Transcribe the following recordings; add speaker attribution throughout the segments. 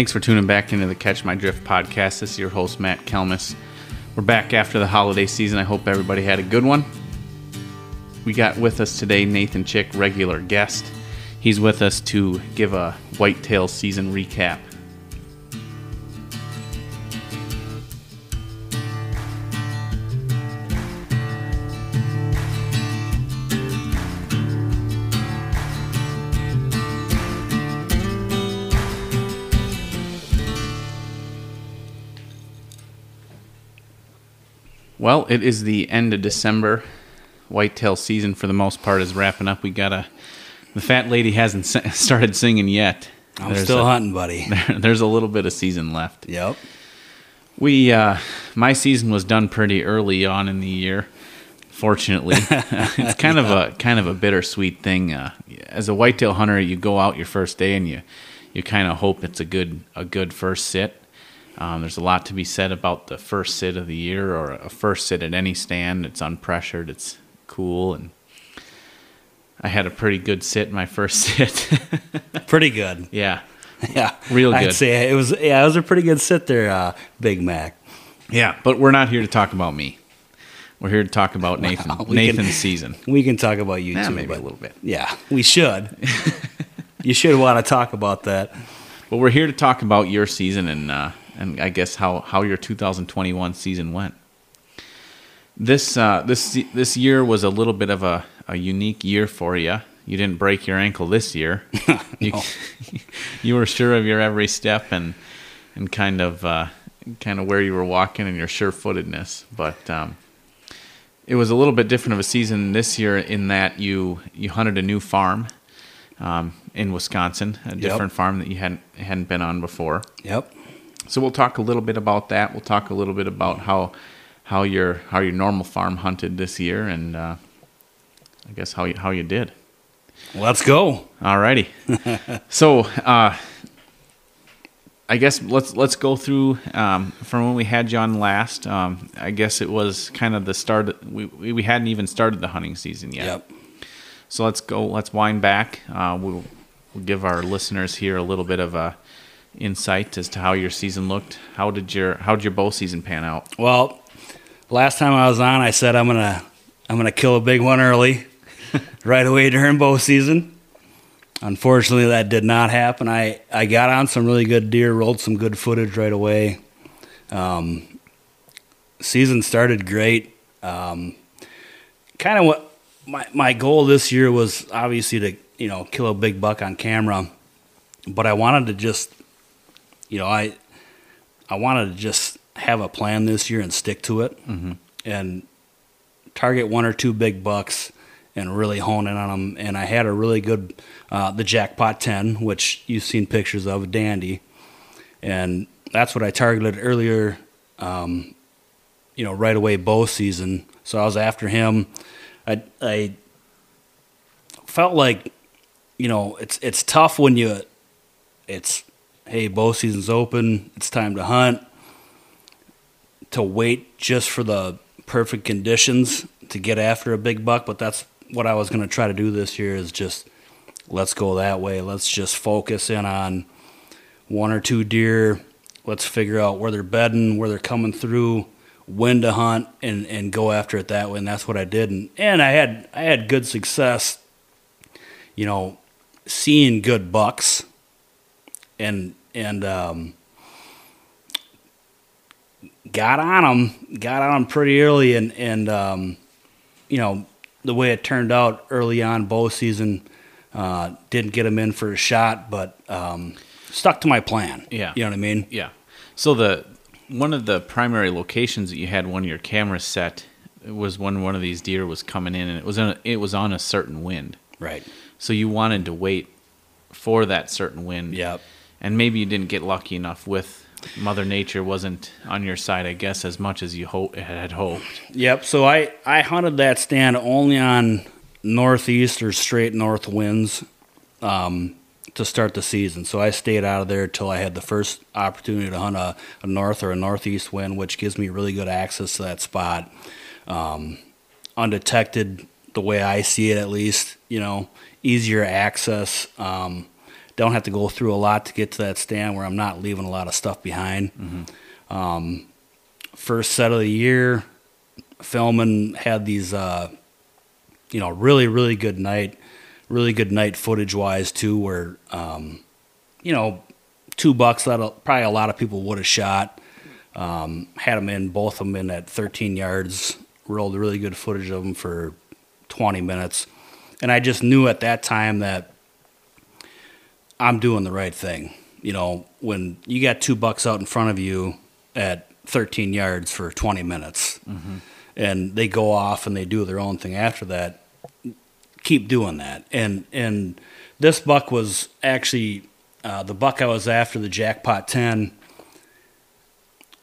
Speaker 1: Thanks for tuning back into the Catch My Drift podcast. This is your host, Matt Kelmus. We're back after the holiday season. I hope everybody had a good one. We got with us today Nathan Chick, regular guest. He's with us to give a whitetail season recap. Well, it is the end of December. Whitetail season, for the most part, is wrapping up. We got a. The fat lady hasn't started singing yet.
Speaker 2: I'm
Speaker 1: There's
Speaker 2: still
Speaker 1: a,
Speaker 2: hunting, buddy.
Speaker 1: There's a little bit of season left.
Speaker 2: Yep.
Speaker 1: We, uh, my season was done pretty early on in the year. Fortunately, it's kind of a kind of a bittersweet thing. Uh, as a whitetail hunter, you go out your first day and you you kind of hope it's a good a good first sit. Um, there's a lot to be said about the first sit of the year or a first sit at any stand. It's unpressured, it's cool, and I had a pretty good sit my first sit.
Speaker 2: Pretty good.
Speaker 1: yeah,
Speaker 2: Yeah.
Speaker 1: Real good.
Speaker 2: I'd say it was yeah, it was a pretty good sit there, uh, Big Mac.
Speaker 1: yeah. But we're not here to talk about me. We're here to talk about Nathan
Speaker 2: we can-
Speaker 1: Nathan's season.
Speaker 2: We can talk about you
Speaker 1: Yeah,
Speaker 2: too.
Speaker 1: maybe a little bit.
Speaker 2: Yeah, we should. you should want to talk about that.
Speaker 1: But we're here to talk about your season and uh, and I guess how, how your 2021 season went. This uh, this this year was a little bit of a, a unique year for you. You didn't break your ankle this year. you, you were sure of your every step and and kind of uh, kind of where you were walking and your sure-footedness. But um, it was a little bit different of a season this year in that you you hunted a new farm um, in Wisconsin, a different farm that you hadn't hadn't been on before.
Speaker 2: Yep.
Speaker 1: So we'll talk a little bit about that. We'll talk a little bit about how how your how your normal farm hunted this year, and uh, I guess how you, how you did.
Speaker 2: Let's go.
Speaker 1: Alrighty. so uh, I guess let's let's go through um, from when we had you on last. Um, I guess it was kind of the start. We we we hadn't even started the hunting season yet.
Speaker 2: Yep.
Speaker 1: So let's go. Let's wind back. Uh, we'll, we'll give our listeners here a little bit of a insight as to how your season looked. How did your How did your bow season pan out?
Speaker 2: Well, last time I was on, I said I'm gonna I'm gonna kill a big one early, right away during bow season. Unfortunately, that did not happen. I, I got on some really good deer, rolled some good footage right away. Um, season started great. Um, kind of what my my goal this year was obviously to you know kill a big buck on camera, but I wanted to just you know I I wanted to just have a plan this year and stick to it and target one or two big bucks and really hone in on them. And I had a really good, uh, the Jackpot 10, which you've seen pictures of, Dandy. And that's what I targeted earlier, um, you know, right away bow season. So I was after him. I, I felt like, you know, it's it's tough when you, it's, hey, bow season's open, it's time to hunt to wait just for the perfect conditions to get after a big buck, but that's what I was going to try to do this year is just let's go that way. Let's just focus in on one or two deer. Let's figure out where they're bedding, where they're coming through, when to hunt and and go after it that way. And that's what I did. And and I had I had good success, you know, seeing good bucks and and um got on them, got on them pretty early, and and um, you know the way it turned out early on bow season, uh, didn't get him in for a shot, but um, stuck to my plan.
Speaker 1: Yeah.
Speaker 2: you know what I mean.
Speaker 1: Yeah. So the one of the primary locations that you had one of your cameras set was when one of these deer was coming in, and it was on a, it was on a certain wind.
Speaker 2: Right.
Speaker 1: So you wanted to wait for that certain wind.
Speaker 2: Yep.
Speaker 1: And maybe you didn't get lucky enough with Mother Nature wasn't on your side, I guess, as much as you ho- had hoped.
Speaker 2: Yep. So I I hunted that stand only on northeast or straight north winds um, to start the season. So I stayed out of there till I had the first opportunity to hunt a, a north or a northeast wind, which gives me really good access to that spot. Um, undetected, the way I see it, at least, you know, easier access. Um, don't have to go through a lot to get to that stand where I'm not leaving a lot of stuff behind. Um, first set of the year, filming had these, uh, you know, really really good night, really good night footage wise too, where um, you know, two bucks that probably a lot of people would have shot. Um, had them in both of them in at 13 yards. Rolled really good footage of them for 20 minutes, and I just knew at that time that I'm doing the right thing. You know, when you got two bucks out in front of you at 13 yards for 20 minutes, and they go off and they do their own thing after that, keep doing that. And and this buck was actually uh, the buck I was after, the jackpot 10.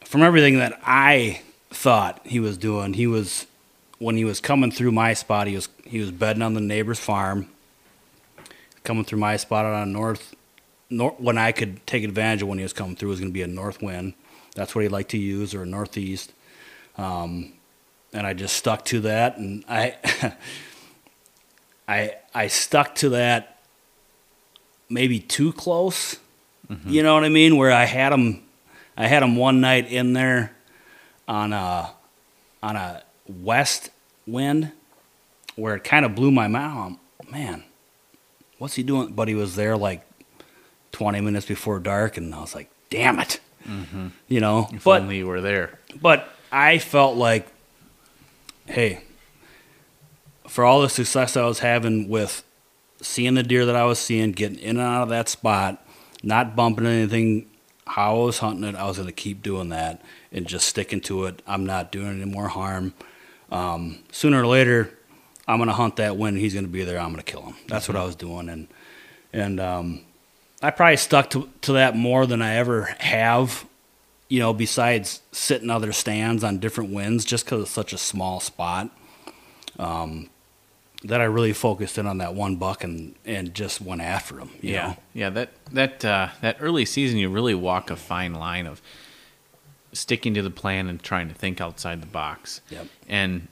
Speaker 2: From everything that I thought he was doing, he was when he was coming through my spot, he was he was bedding on the neighbor's farm. Coming through my spot on a north, nor, when I could take advantage of when he was coming through was going to be a north wind. That's what he liked to use, or a northeast. Um, and I just stuck to that, and I, I, I stuck to that maybe too close. You know what I mean? Where I had him, I had him one night in there on a on a west wind where it kind of blew my mind. Man, what's he doing? But he was there like 20 minutes before dark, and I was like, damn it. You know,
Speaker 1: If
Speaker 2: but
Speaker 1: only you were there.
Speaker 2: but I felt like, hey, for all the success I was having with seeing the deer that I was seeing, getting in and out of that spot, not bumping anything, how I was hunting it, I was going to keep doing that and just sticking to it. I'm not doing any more harm. Um, sooner or later, I'm going to hunt that when he's going to be there. I'm going to kill him. That's what I was doing, and and um, I probably stuck to to that more than I ever have you know, besides sitting other stands on different winds, just because it's such a small spot, um, that I really focused in on that one buck and, and just went after him. You
Speaker 1: yeah,
Speaker 2: know?
Speaker 1: yeah. That that uh, that early season, you really walk a fine line of sticking to the plan and trying to think outside the box.
Speaker 2: Yep.
Speaker 1: And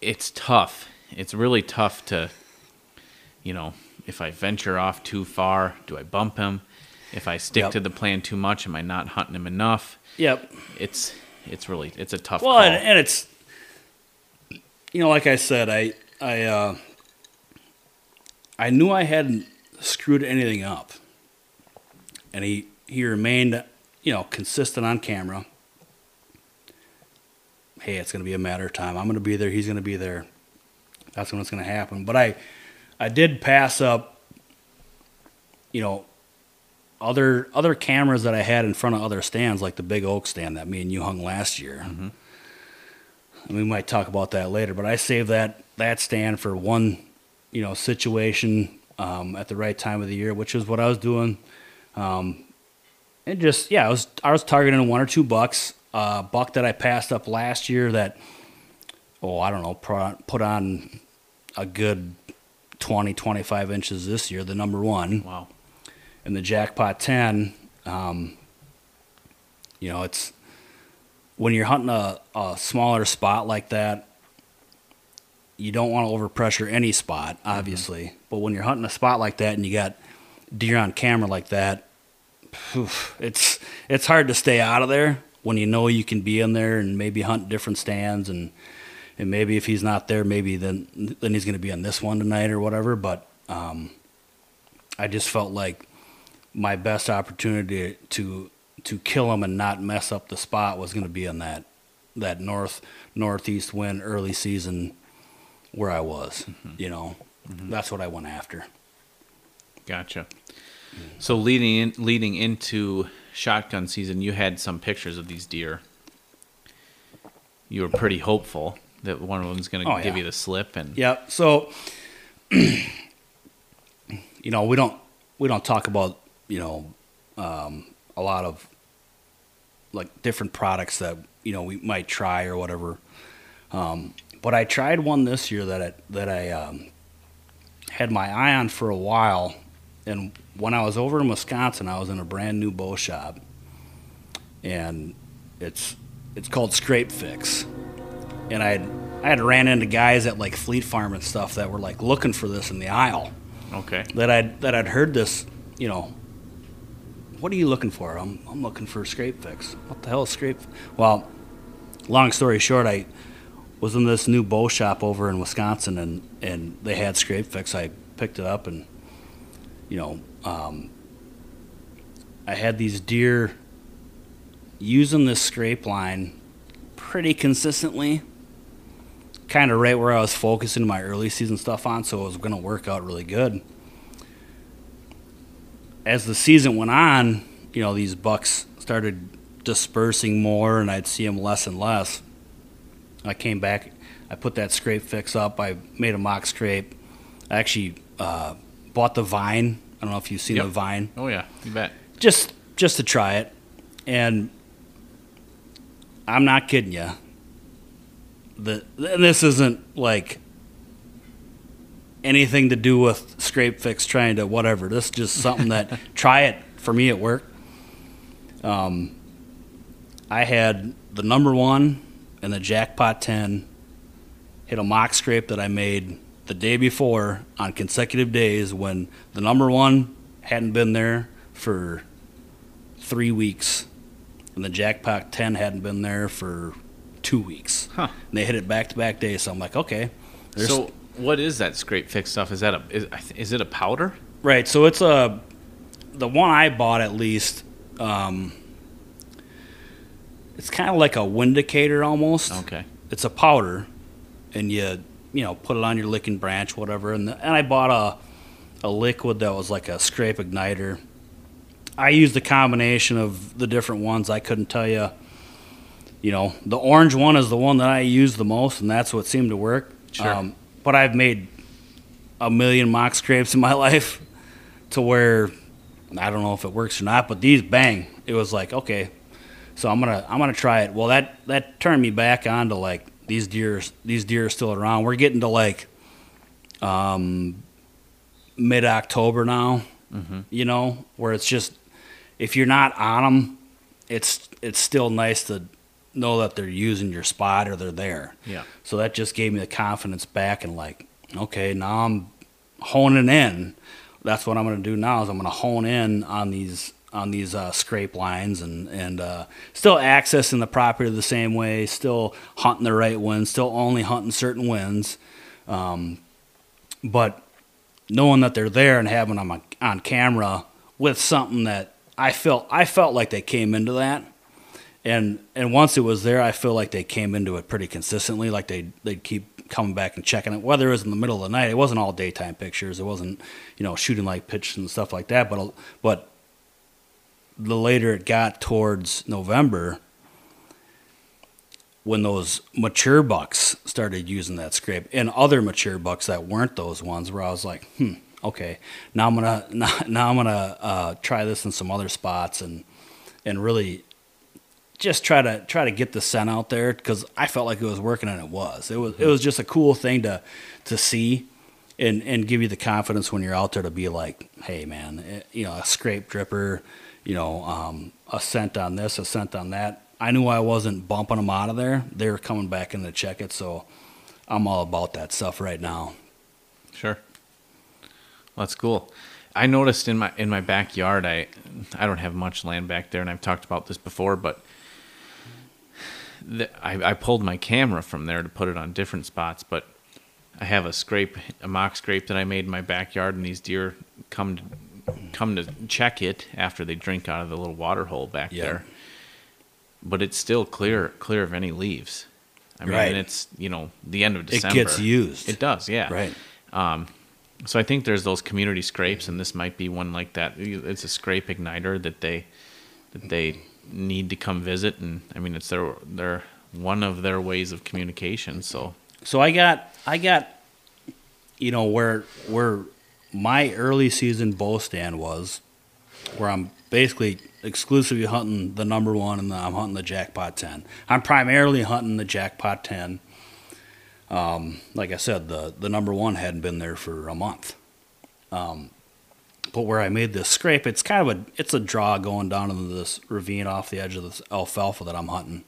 Speaker 1: it's tough. It's really tough to, you know, if I venture off too far, do I bump him? If I stick
Speaker 2: Yep.
Speaker 1: to the plan too much, am I not hunting him enough?
Speaker 2: Yep.
Speaker 1: It's it's really it's a tough
Speaker 2: Well,
Speaker 1: call.
Speaker 2: and, and it's, you know, like I said, I I uh, I knew I hadn't screwed anything up, and he he remained, you know, consistent on camera. Hey, it's going to be a matter of time. I'm going to be there. He's going to be there. That's when it's going to happen. But I I did pass up, you know, other other cameras that I had in front of other stands, like the big oak stand that me and you hung last year. And we might talk about that later, but I saved that that stand for one, you know, situation um, at the right time of the year, which is what I was doing. Um, and just yeah, I was I was targeting one or two bucks. Uh, buck that I passed up last year that, oh, I don't know, put on a good 20, 25 inches this year, the number one.
Speaker 1: Wow.
Speaker 2: and the jackpot 10 um, you know it's when you're hunting a, a smaller spot like that you don't want to overpressure any spot obviously. But when you're hunting a spot like that and you got deer on camera like that phew, it's it's hard to stay out of there when you know you can be in there and maybe hunt different stands and and maybe if he's not there maybe then then he's going to be on this one tonight or whatever but um, I just felt like my best opportunity to to kill him and not mess up the spot was going to be in that that north northeast wind early season where I was. You know, that's what I went after.
Speaker 1: Gotcha. So leading in, leading into shotgun season, you had some pictures of these deer. You were pretty hopeful that one of them's going to
Speaker 2: Oh,
Speaker 1: give
Speaker 2: yeah.
Speaker 1: you the slip, and
Speaker 2: Yep. So, you know, we don't we don't talk about you know um, a lot of like different products that you know we might try or whatever. Um, but I tried one this year that I, that I um, had my eye on for a while, and when I was over in Wisconsin, I was in a brand new bow shop, and it's it's called Scrape Fix, and I had I had ran into guys at like Fleet Farm and stuff that were like looking for this in the aisle
Speaker 1: okay,
Speaker 2: that I'd that I'd heard this you know, what are you looking for? I'm, I'm looking for scrape fix. What the hell is scrape? Well, long story short, I was in this new bow shop over in Wisconsin, and and they had scrape fix. I picked it up, and you know, um, I had these deer using this scrape line pretty consistently. Kind of right where I was focusing my early season stuff on, so it was going to work out really good. As the season went on, you know, these bucks started dispersing more, and I'd see them less and less. I came back, I put that scrape fix up, I made a mock scrape. I actually uh, bought the vine. I don't know if you've seen
Speaker 1: Yep.
Speaker 2: the vine.
Speaker 1: Oh yeah, you bet.
Speaker 2: just just to try it. And i'm not kidding you the and this isn't like anything to do with scrape fix trying to whatever. This is just something that try it. For me at work um, i had the number one and the jackpot 10 hit a mock scrape that i made the day before on consecutive days when the number one hadn't been there for three weeks, and the jackpot ten hadn't been there for two weeks.
Speaker 1: Huh.
Speaker 2: And they hit it back to back days. So I'm like, okay.
Speaker 1: So what is that scrape fix stuff? Is that a is, is it a powder?
Speaker 2: right. So it's a the one I bought at least. Um, it's kind of like a windicator almost.
Speaker 1: Okay.
Speaker 2: It's a powder, and you you know put it on your licking branch, whatever. And the, and I bought a a liquid that was like a scrape igniter. I used a combination of the different ones. I couldn't tell you. You know, the orange one is the one that I use the most, and that's what seemed to work. Um,
Speaker 1: Sure.
Speaker 2: but I've made a million mock scrapes in my life to where I don't know if it works or not. But these, bang! It was like okay, so I'm gonna I'm gonna try it. Well, that that turned me back on to like these deer these deer are still around. We're getting to like um, mid October now. You know, where it's just if you're not on them, it's it's still nice to know that they're using your spot or they're there.
Speaker 1: Yeah.
Speaker 2: So that just gave me the confidence back and like, okay, now I'm honing in. That's what I'm going to do now is I'm going to hone in on these on these uh, scrape lines and and uh, still accessing the property the same way, still hunting the right winds, still only hunting certain winds, um, but knowing that they're there and having them on, on camera with something that I felt I felt like they came into that and and once it was there, I feel like they came into it pretty consistently. Like they they'd keep coming back and checking it. Whether it was in the middle of the night, it wasn't all daytime pictures. It wasn't you know shooting like pitch and stuff like that. But but the later it got towards November, when those mature bucks started using that scrape, and other mature bucks that weren't those ones, where I was like, hmm, okay, now I'm gonna now, now I'm gonna uh, try this in some other spots and and really just try to try to get the scent out there because I felt like it was working and it was. It was it was just a cool thing to to see and and give you the confidence when you're out there to be like, hey man, eh, you know, a scrape dripper, you know, um, a scent on this, a scent on that. I knew I wasn't bumping them out of there. They were coming back in to check it, so I'm all about that stuff right now.
Speaker 1: Sure. Well, that's cool. I noticed in my in my backyard, I I don't have much land back there, and I've talked about this before, but the, I, I pulled my camera from there to put it on different spots, but I have a scrape, a mock scrape that I made in my backyard, and these deer come to, come to check it after they drink out of the little water hole back
Speaker 2: Yeah.
Speaker 1: there. But it's still clear clear of any leaves. I mean,
Speaker 2: Right.
Speaker 1: it's you know the end of December.
Speaker 2: It gets used.
Speaker 1: It does, yeah.
Speaker 2: Right.
Speaker 1: Um, so I think there's those community scrapes, and this might be one like that. It's a scrape igniter that they that they need to come visit, and I mean it's their their one of their ways of communication. So
Speaker 2: So I got I got you know where where my early season bow stand was where I'm basically exclusively hunting the number one and the, I'm hunting the jackpot 10. I'm primarily hunting the jackpot 10. Um, like I said, the, the number one hadn't been there for a month. Um, but where I made this scrape, it's kind of a it's a draw going down into this ravine off the edge of this alfalfa that I'm hunting.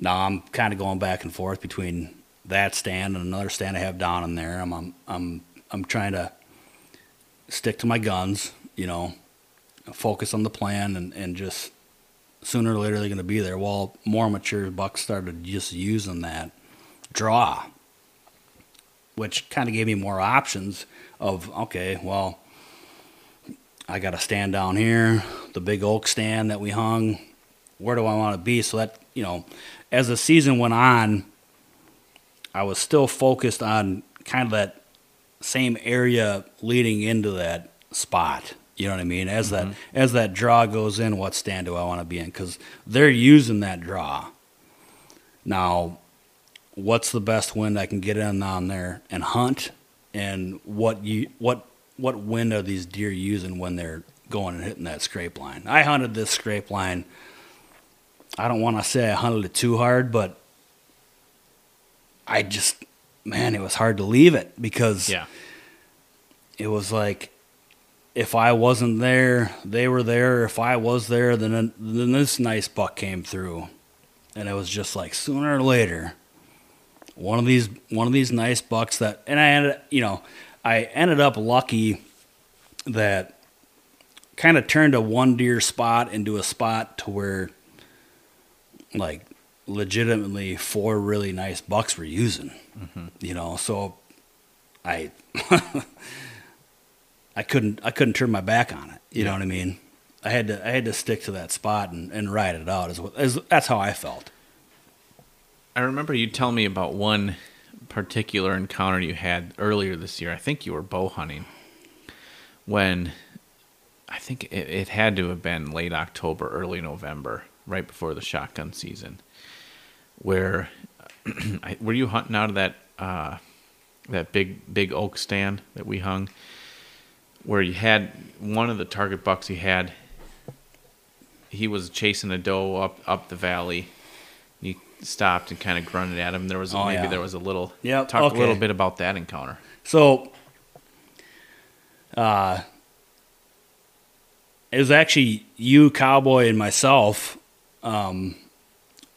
Speaker 2: Now I'm kind of going back and forth between that stand and another stand I have down in there. I'm I'm I'm, I'm trying to stick to my guns, you know, focus on the plan, and, and just sooner or later they're going to be there. Well, more mature bucks started just using that draw, which kind of gave me more options of, okay, well, I got a stand down here, the big oak stand that we hung. Where do I want to be? So that, you know, as the season went on, I was still focused on kind of that same area leading into that spot. You know what I mean? As mm-hmm. that as that draw goes in, what stand do I want to be in? Because they're using that draw. Now, what's the best wind I can get in on there and hunt, and what you what what wind are these deer using when they're going and hitting that scrape line? I hunted this scrape line. I don't want to say I hunted it too hard, but I just man, it was hard to leave it because
Speaker 1: yeah.
Speaker 2: it was like if I wasn't there, they were there. If I was there, then then this nice buck came through, and it was just like sooner or later, one of these one of these nice bucks that, and I ended, you know, I ended up lucky that kind of turned a one deer spot into a spot to where like legitimately four really nice bucks were using. Mm-hmm. You know, so I I couldn't I couldn't turn my back on it. You yeah. know what I mean? I had to I had to stick to that spot and, and ride it out. As, as that's how I felt.
Speaker 1: I remember you telling me about one particular encounter you had earlier this year. I think you were bow hunting when I think it, it had to have been late October, early November, right before the shotgun season where were you hunting out of that uh, that big big oak stand that we hung, where you had one of the target bucks he had. He was chasing a doe up up the valley. You stopped and kind of grunted at him. There was oh, maybe yeah. there was a little.
Speaker 2: Yeah.
Speaker 1: Talk
Speaker 2: okay.
Speaker 1: a little bit about that encounter.
Speaker 2: So, uh, it was actually you, cowboy, and myself. Um,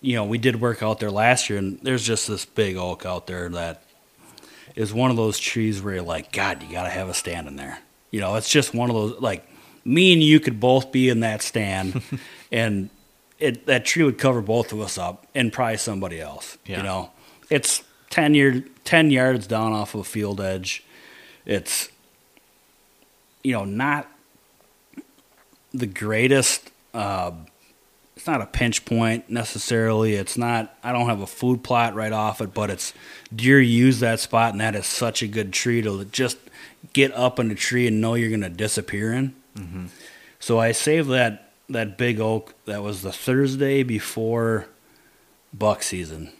Speaker 2: you know, we did work out there last year, and there's just this big oak out there that is one of those trees where you're like, God, you got to have a stand in there. You know, it's just one of those like me and you could both be in that stand, and it that tree would cover both of us up, and probably somebody else. Yeah. You know, it's ten year ten yards down off of a field edge. It's you know not the greatest. Uh, it's not a pinch point necessarily. It's not. I don't have a food plot right off it, but it's deer use that spot, and that is such a good tree to just get up in the tree and know you're going to disappear in. Mm-hmm. So I saved that that big oak. That was the Thursday before buck season,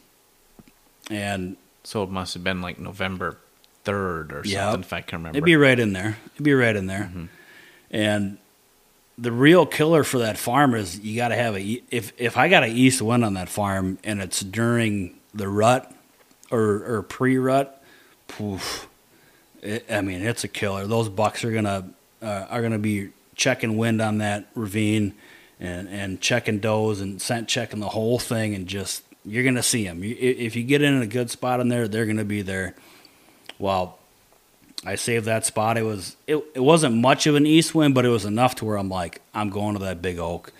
Speaker 2: and
Speaker 1: so it must have been like November third or something, yep. if I can remember.
Speaker 2: It'd be right in there. It'd be right in there, mm-hmm. and the real killer for that farm is you got to have a if if I got an east wind on that farm and it's during the rut or or pre rut, poof, it, I mean it's a killer. Those bucks are gonna uh, are gonna be checking wind on that ravine and and checking does and scent checking the whole thing and just you're gonna see them. If you get in a good spot in there, they're gonna be there. Well, I saved that spot. It was it, it wasn't much of an east wind, but it was enough to where I'm like, I'm going to that big oak.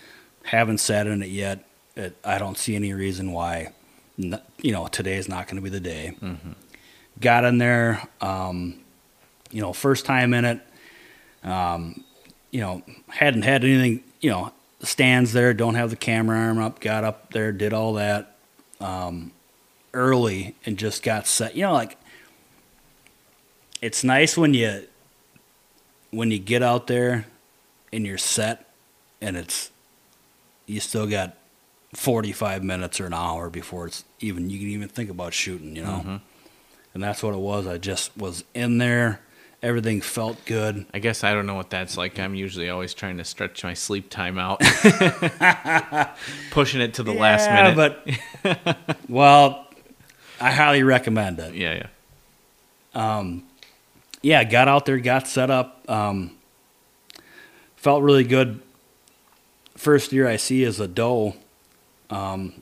Speaker 2: Haven't sat in it yet. It, I don't see any reason why, you know, today is not going to be the day. Mm-hmm. Got in there, um, you know, first time in it. Um, you know, hadn't had anything. You know, stands there, don't have the camera arm up. Got up there, did all that um, early, and just got set. You know, like it's nice when you when you get out there and you're set and it's you still got 45 minutes or an hour before it's even you can even think about shooting you know? Mm-hmm. and that's what it was. I just was in there. Everything felt good.
Speaker 1: I guess i don't know what that's like. I'm usually always trying to stretch my sleep time out. Pushing it to the yeah, last
Speaker 2: minute. but well i highly recommend it.
Speaker 1: Yeah
Speaker 2: yeah. Um yeah, got out there, got set up. Um, felt really good. First year I see as a doe, um,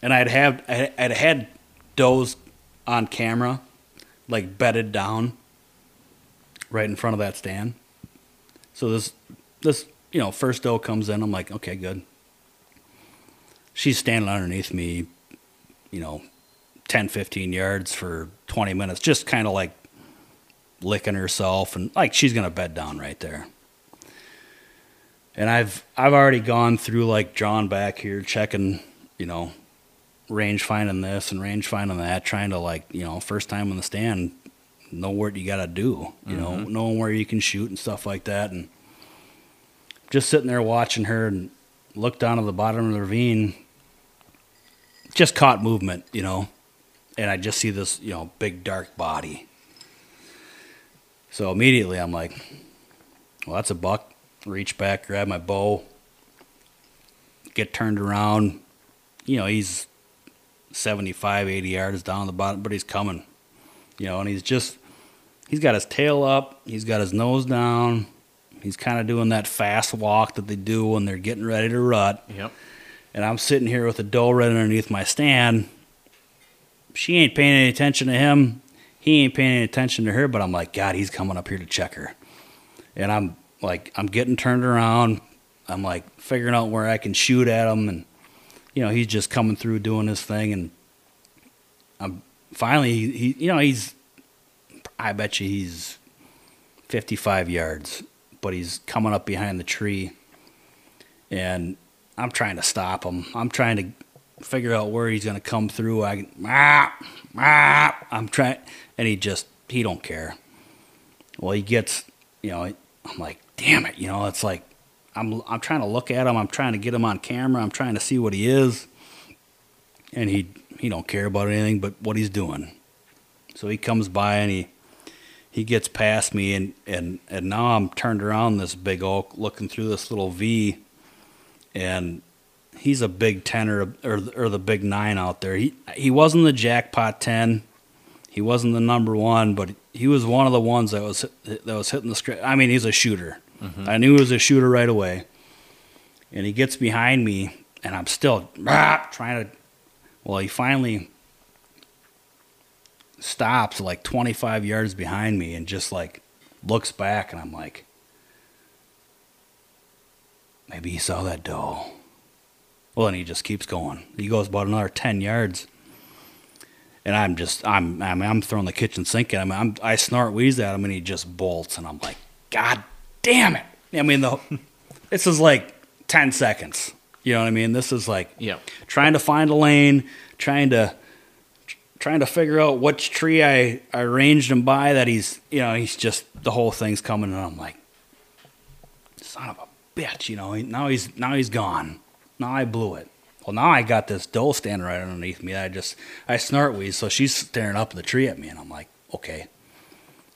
Speaker 2: and I'd have I'd had does on camera, like bedded down, right in front of that stand. So this this you know first doe comes in. I'm like, okay, good. She's standing underneath me, you know, 10, 15 yards for 20 minutes, just kind of like licking herself and like she's gonna bed down right there. And I've I've already gone through like drawn back here, checking, you know, range finding this and range finding that, trying to like, you know, first time on the stand, know what you gotta do, you know, mm-hmm. knowing where you can shoot and stuff like that and just sitting there watching her and look down at the bottom of the ravine, just caught movement, you know. And I just see this, you know, big dark body. So immediately I'm like, well, that's a buck. Reach back, grab my bow, get turned around. You know, he's 75, 80 yards down the bottom, but he's coming. You know, and he's just, he's got his tail up, he's got his nose down. He's kind of doing that fast walk that they do when they're getting ready to rut.
Speaker 1: Yep.
Speaker 2: And I'm sitting here with a doe right underneath my stand. She ain't paying any attention to him. He ain't paying any attention to her, but I'm like, God, he's coming up here to check her. And I'm like, I'm getting turned around. I'm like figuring out where I can shoot at him. And, you know, he's just coming through doing his thing. And I'm finally, he, he you know, he's, I bet you he's 55 yards, but he's coming up behind the tree. And I'm trying to stop him. I'm trying to figure out where he's going to come through. I ah, ah, I'm trying, and he just he don't care. Well, he gets, you know, I'm like, damn it, you know, it's like I'm I'm trying to look at him. I'm trying to get him on camera. I'm trying to see what he is, and he he don't care about anything but what he's doing. So he comes by and he he gets past me and and and now I'm turned around this big oak looking through this little V and he's a big 10 or, or or the big 9 out there. He he wasn't the jackpot 10. He wasn't the number 1, but he was one of the ones that was that was hitting the script. I mean, he's a shooter. I knew he was a shooter right away. And he gets behind me and I'm still ah, trying to well, he finally stops like 25 yards behind me and just like looks back and I'm like maybe he saw that doe. Well, and he just keeps going. He goes about another 10 yards. And I'm just, I'm, I mean, I'm throwing the kitchen sink at him. I'm, I snort wheeze at him and he just bolts. And I'm like, God damn it. I mean, the, this is like 10 seconds. You know what I mean? This is like
Speaker 1: Yep.
Speaker 2: trying to find a lane, trying to trying to figure out which tree I, I ranged him by that he's you know he's just the whole thing's coming and I'm like son of a bitch you know now he's now he's gone now I blew it well now I got this doe standing right underneath me I just I snort wheeze so she's staring up at the tree at me and I'm like okay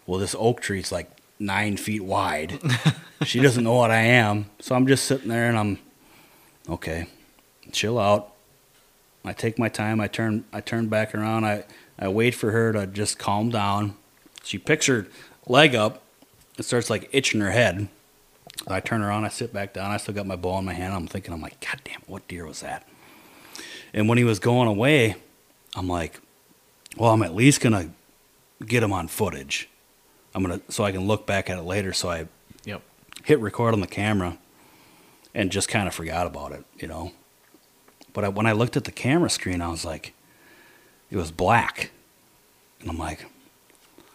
Speaker 2: well this oak tree's like nine feet wide she doesn't know what I am so I'm just sitting there and I'm okay chill out I take my time. I turn I turn back around. I, I wait for her to just calm down. She picks her leg up and starts like itching her head. I turn around. I sit back down. I still got my bow in my hand. I'm thinking, I'm like, God damn, what deer was that? And when he was going away, I'm like, well, I'm at least gonna get him on footage. I'm gonna so I can look back at it later. So I
Speaker 1: Yep.
Speaker 2: hit record on the camera and just kind of forgot about it, you know. But I, when I looked at the camera screen, I was like, it was black. And I'm like,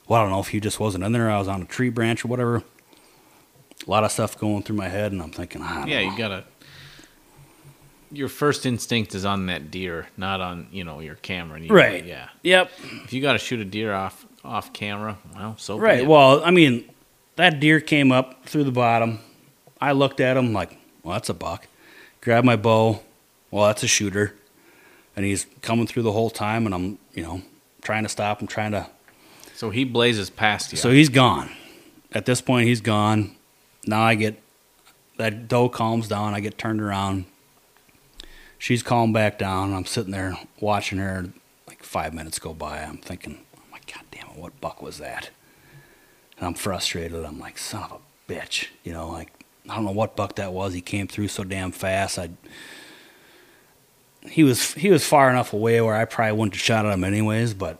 Speaker 2: well, I don't know if he just wasn't in there. I was on a tree branch or whatever. A lot of stuff going through my head, and I'm thinking, I don't
Speaker 1: Yeah,
Speaker 2: know.
Speaker 1: you gotta. Your first instinct is on that deer, not on you know your camera. You-
Speaker 2: Right.
Speaker 1: Yeah.
Speaker 2: Yep.
Speaker 1: If you got to shoot a deer off off camera, well, so
Speaker 2: Right.
Speaker 1: it.
Speaker 2: Well, I mean, that deer came up through the bottom. I looked at him like, well, that's a buck. Grab my bow. Well, that's a shooter. And he's coming through the whole time, and I'm, you know, trying to stop him, trying to.
Speaker 1: So he blazes past you.
Speaker 2: So he's gone. At this point, he's gone. Now I get that doe calms down. I get turned around. She's calmed back down. I'm sitting there watching her. Like five minutes go by. I'm thinking, oh my god damn it, what buck was that? And I'm frustrated. I'm like, son of a bitch. You know, like I don't know what buck that was. He came through so damn fast. I he was he was far enough away where I probably wouldn't have shot at him anyways. But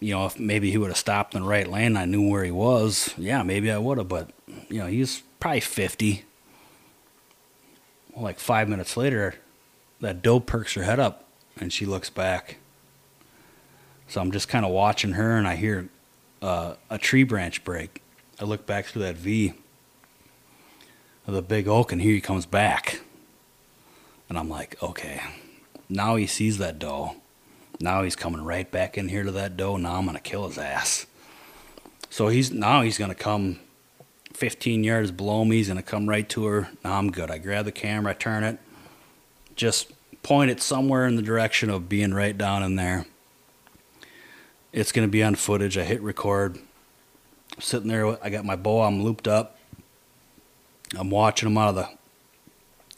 Speaker 2: you know, if maybe he would have stopped in the right lane, I knew where he was. Yeah, maybe I would have, but you know, he's probably fifty. Well, like five minutes later, that doe perks her head up and she looks back. So I'm just kind of watching her, and I hear uh, a tree branch break. I look back through that V of the big oak, and here he comes back. And I'm like, okay, now he sees that doe. Now he's coming right back in here to that doe. Now I'm gonna kill his ass. So he's now he's gonna come 15 yards below me. He's gonna come right to her. Now I'm good. I grab the camera, I turn it, just point it somewhere in the direction of being right down in there. It's gonna be on footage. I hit record. sitting there, I got my bow. I'm looped up. I'm watching him out of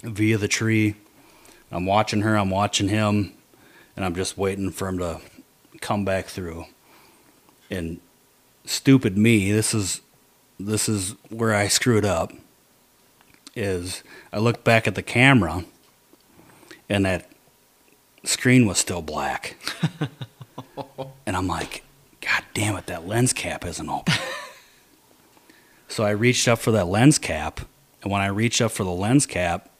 Speaker 2: the via the tree. I'm watching her. I'm watching him and I'm just waiting for him to come back through. And stupid me, this is this is where I screwed up. Is I looked back at the camera and that screen was still black. and I'm like, God damn it, that lens cap isn't open. so I reached up for that lens cap, and when I reached up for the lens cap,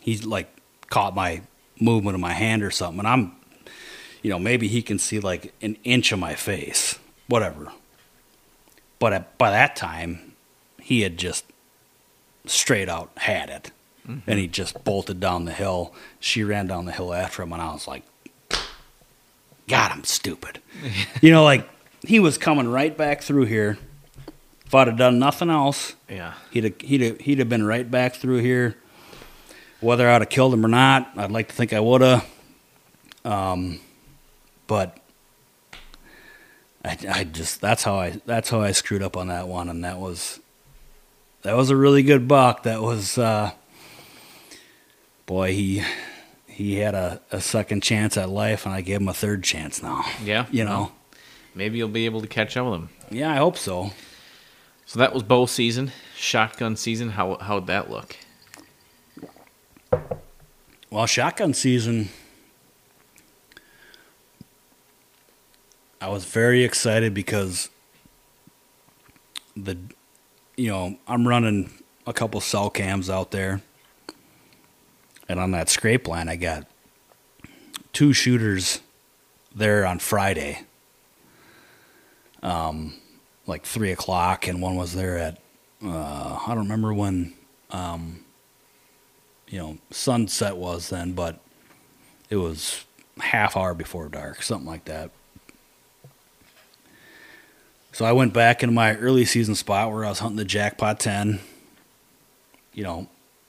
Speaker 2: he like caught my movement of my hand or something, and I'm, you know, maybe he can see like an inch of my face, whatever. But at, by that time, he had just straight out had it, mm-hmm. and he just bolted down the hill. She ran down the hill after him, and I was like, God, I'm stupid. you know, like he was coming right back through here. If I'd have done nothing else,
Speaker 1: yeah,
Speaker 2: he'd have, he'd have, he'd have been right back through here whether I'd have killed him or not, I'd like to think I would have. Um, but I, I just that's how I that's how I screwed up on that one, and that was that was a really good buck. That was uh, boy he he had a, a second chance at life, and I gave him a third chance now.
Speaker 1: Yeah,
Speaker 2: you know, well,
Speaker 1: maybe you'll be able to catch up with him.
Speaker 2: Yeah, I hope so.
Speaker 1: So that was bow season, shotgun season. How how'd that look?
Speaker 2: Well, shotgun season, I was very excited because the, you know, I'm running a couple cell cams out there, and on that scrape line, I got two shooters there on Friday, um, like three o'clock, and one was there at uh, I don't remember when. Um, you know sunset was then, but it was half hour before dark, something like that. So I went back into my early season spot where I was hunting the jackpot ten. You know,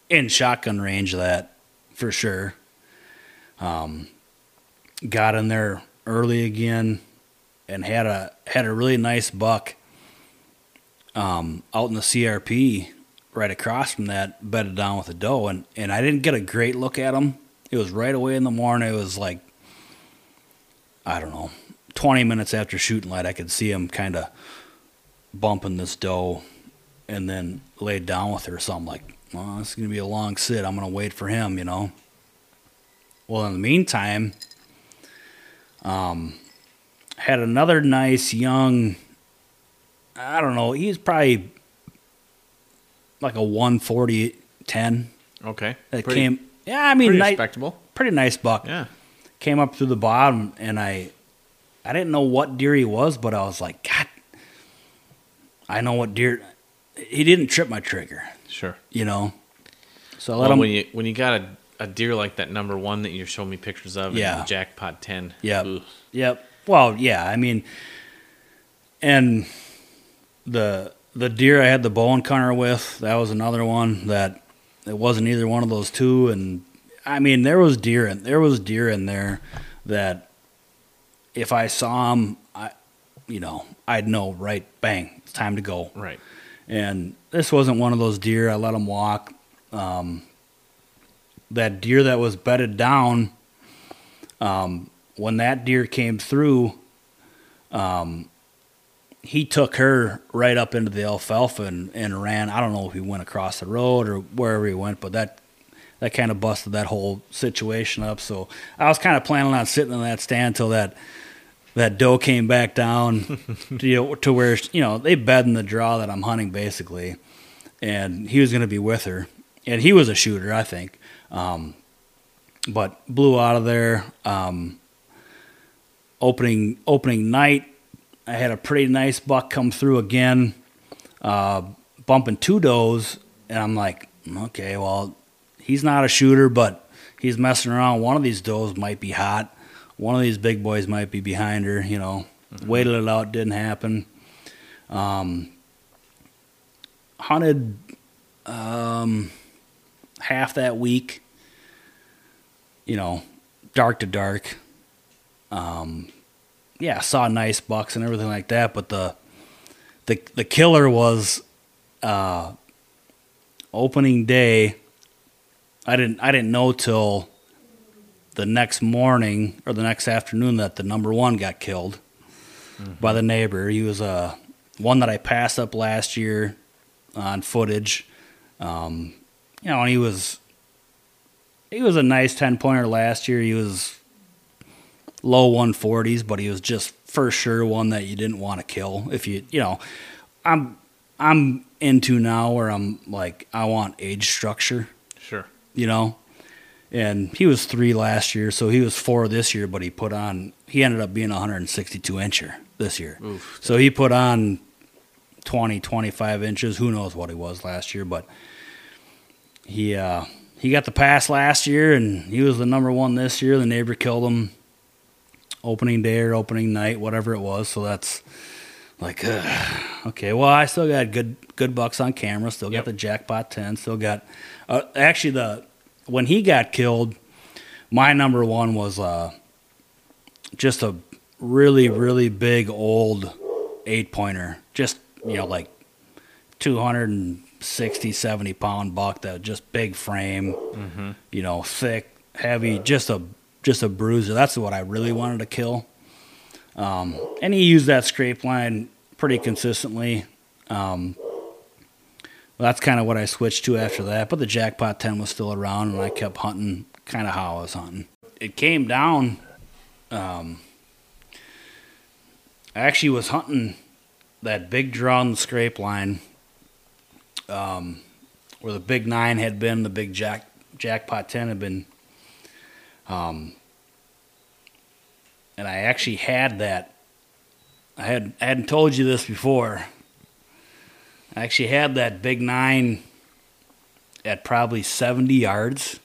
Speaker 2: in shotgun range that for sure. Um, got in there early again and had a had a really nice buck um, out in the CRP right across from that, bedded down with a doe, and and I didn't get a great look at him. It was right away in the morning. It was like I don't know, twenty minutes after shooting light, I could see him kind of bumping this doe, and then laid down with her. So I'm like, well, this is gonna be a long sit. I'm gonna wait for him, you know. Well, in the meantime, um, had another nice young. I don't know. He's probably like a 140 10.
Speaker 1: Okay.
Speaker 2: That pretty, came. Yeah, I mean,
Speaker 1: pretty nice, respectable.
Speaker 2: Pretty nice buck.
Speaker 1: Yeah.
Speaker 2: Came up through the bottom, and I, I didn't know what deer he was, but I was like, God, I know what deer. He didn't trip my trigger.
Speaker 1: Sure.
Speaker 2: You know. So
Speaker 1: I let well, him. When you when you got a, a deer like that number one that you're showing me pictures of,
Speaker 2: yeah,
Speaker 1: jackpot ten.
Speaker 2: Yep. Yep. Well, yeah. I mean, and the the deer I had the bow encounter with, that was another one that it wasn't either one of those two. And I mean, there was deer and there was deer in there that if I saw them, I, you know, I'd know right, bang, it's time to go.
Speaker 1: Right.
Speaker 2: And this wasn't one of those deer. I let them walk. Um, that deer that was bedded down, um, when that deer came through, um, he took her right up into the alfalfa and, and ran. I don't know if he went across the road or wherever he went, but that that kind of busted that whole situation up. So I was kind of planning on sitting in that stand till that that doe came back down to, you know, to where you know they bed in the draw that I'm hunting basically, and he was going to be with her, and he was a shooter, I think, um, but blew out of there. Um, opening opening night, I had a pretty nice buck come through again, uh, bumping two does, and I'm like, okay, well, he's not a shooter, but he's messing around. One of these does might be hot. One of these big boys might be behind her. You know, mm-hmm. waited it out, didn't happen. Um, hunted um, half that week. You know, dark to dark. Um, yeah, saw nice bucks and everything like that, but the the the killer was uh, opening day. I didn't I didn't know till the next morning or the next afternoon that the number one got killed mm-hmm. by the neighbor. He was a uh, one that I passed up last year on footage. Um, you know, and he was he was a nice ten pointer last year. He was low 140s, but he was just for sure one that you didn't want to kill. If you, you know, I'm I'm into now where I'm like I want age structure.
Speaker 1: Sure.
Speaker 2: You know, and he was three last year, so he was four this year. But he put on he ended up being a 162 incher this year. Oof. So he put on 20, 25 inches. Who knows what he was last year, but he uh, he got the pass last year, and he was the number one this year. The neighbor killed him opening day or opening night, whatever it was. So that's like, uh, okay. Well, I still got good good bucks on camera. Still got yep. the jackpot ten. Still got uh, actually the when he got killed, my number one was uh, just a really really big old eight pointer. Just you know like 260 70 pound buck that just big frame mm-hmm. you know thick heavy just a just a bruiser. That's what I really wanted to kill. Um, and he used that scrape line pretty consistently. Um, well, that's kind of what I switched to after that. But the jackpot 10 was still around, and I kept hunting kind of how I was hunting. It came down. Um, I actually was hunting that big draw on the scrape line um, where the big nine had been, the big jack jackpot 10 had been um, and I actually had that. I had I hadn't told you this before. I actually had that big nine at probably seventy yards.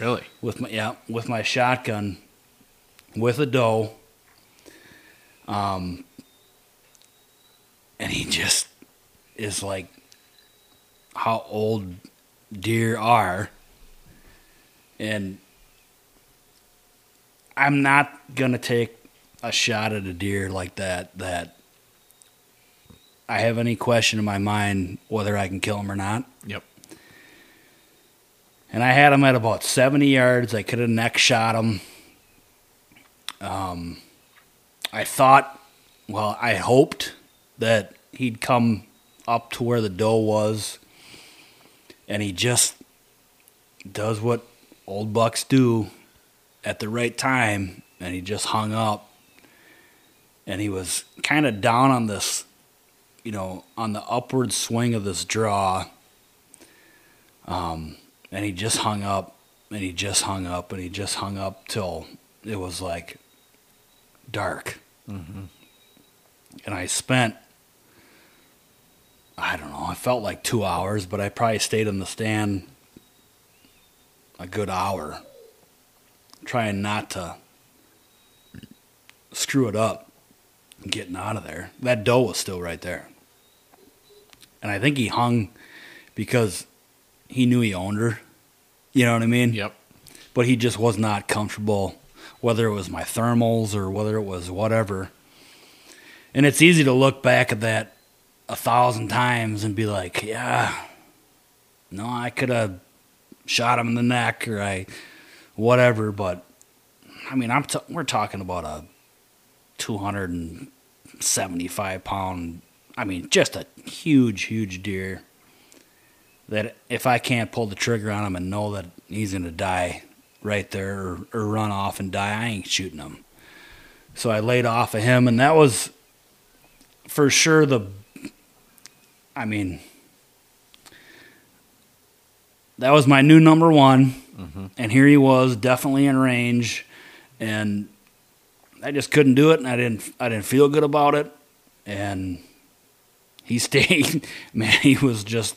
Speaker 1: Really?
Speaker 2: With my yeah, with my shotgun, with a doe. Um, and he just is like how old deer are, and I'm not gonna take a shot at a deer like that that I have any question in my mind whether I can kill him or not.
Speaker 1: Yep.
Speaker 2: And I had him at about 70 yards. I could have neck shot him. Um, I thought, well, I hoped that he'd come up to where the doe was, and he just does what old bucks do at the right time and he just hung up and he was kind of down on this you know on the upward swing of this draw um, and he just hung up and he just hung up and he just hung up till it was like dark mm-hmm. and i spent i don't know i felt like two hours but i probably stayed in the stand a good hour trying not to screw it up getting out of there. That doe was still right there. And I think he hung because he knew he owned her. You know what I mean?
Speaker 1: Yep.
Speaker 2: But he just was not comfortable, whether it was my thermals or whether it was whatever. And it's easy to look back at that a thousand times and be like, yeah, no, I could have shot him in the neck or I whatever. But I mean, I'm t- we're talking about a 275 pound. I mean, just a huge, huge deer. That if I can't pull the trigger on him and know that he's gonna die right there or, or run off and die, I ain't shooting him. So I laid off of him, and that was for sure the. I mean, that was my new number one, mm-hmm. and here he was, definitely in range, and I just couldn't do it, and I didn't. I didn't feel good about it, and he stayed. Man, he was just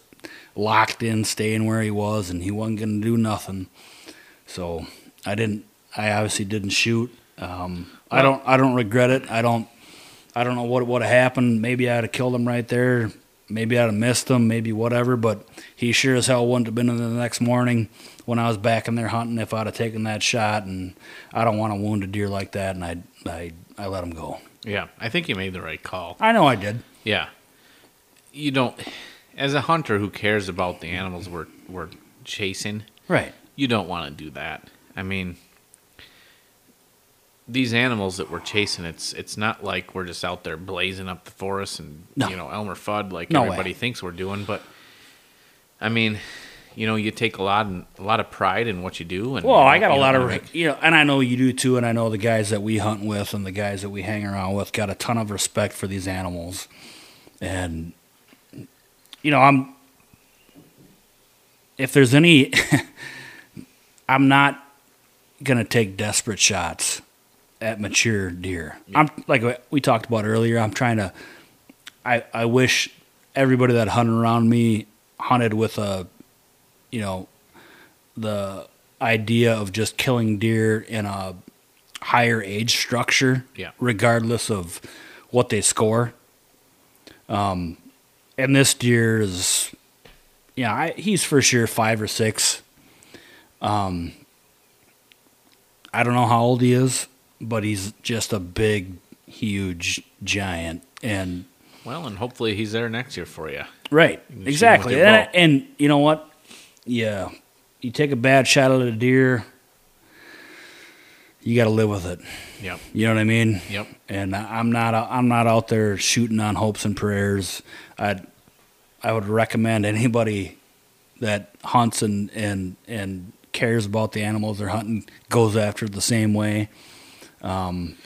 Speaker 2: locked in, staying where he was, and he wasn't going to do nothing. So I didn't. I obviously didn't shoot. Um, I don't. I don't regret it. I don't. I don't know what would have happened. Maybe I'd have killed him right there. Maybe I'd have missed him. Maybe whatever. But he sure as hell wouldn't have been in the next morning when I was back in there hunting if I'd have taken that shot. And I don't want to wound a deer like that. And I, I, I let him go.
Speaker 1: Yeah, I think you made the right call.
Speaker 2: I know I did.
Speaker 1: Yeah, you don't. As a hunter who cares about the animals we're we're chasing,
Speaker 2: Right.
Speaker 1: you don't want to do that. I mean, these animals that we're chasing, it's it's not like we're just out there blazing up the forest and
Speaker 2: No.
Speaker 1: you know Elmer Fudd like
Speaker 2: No way.
Speaker 1: everybody thinks we're doing. But I mean, you know, you take a lot a lot of pride in what you do. And
Speaker 2: Well,
Speaker 1: you
Speaker 2: I got a lot of, you know, and I know you do too, and I know the guys that we hunt with and the guys that we hang around with got a ton of respect for these animals. And, you know, I'm, if there's any, I'm not going to take desperate shots at mature deer. I'm, like we talked about earlier, I'm trying to, I, I wish everybody that hunted around me hunted with a, you know, the idea of just killing deer in a higher age structure,
Speaker 1: Yeah.
Speaker 2: regardless of what they score. Um, and this deer is, yeah, I, he's for sure five or six. Um, I don't know how old he is, but he's just a big, huge giant, and
Speaker 1: well, and hopefully he's there next year for you.
Speaker 2: Right.
Speaker 1: 'em
Speaker 2: Exactly. And, and you know what? Yeah. You take a bad shot at a deer, you got to live with it.
Speaker 1: Yep.
Speaker 2: You know what I mean?
Speaker 1: Yep.
Speaker 2: And I'm not I'm not out there shooting on hopes and prayers. I I would recommend anybody that hunts and and and cares about the animals they're hunting goes after it the same way.
Speaker 1: Um,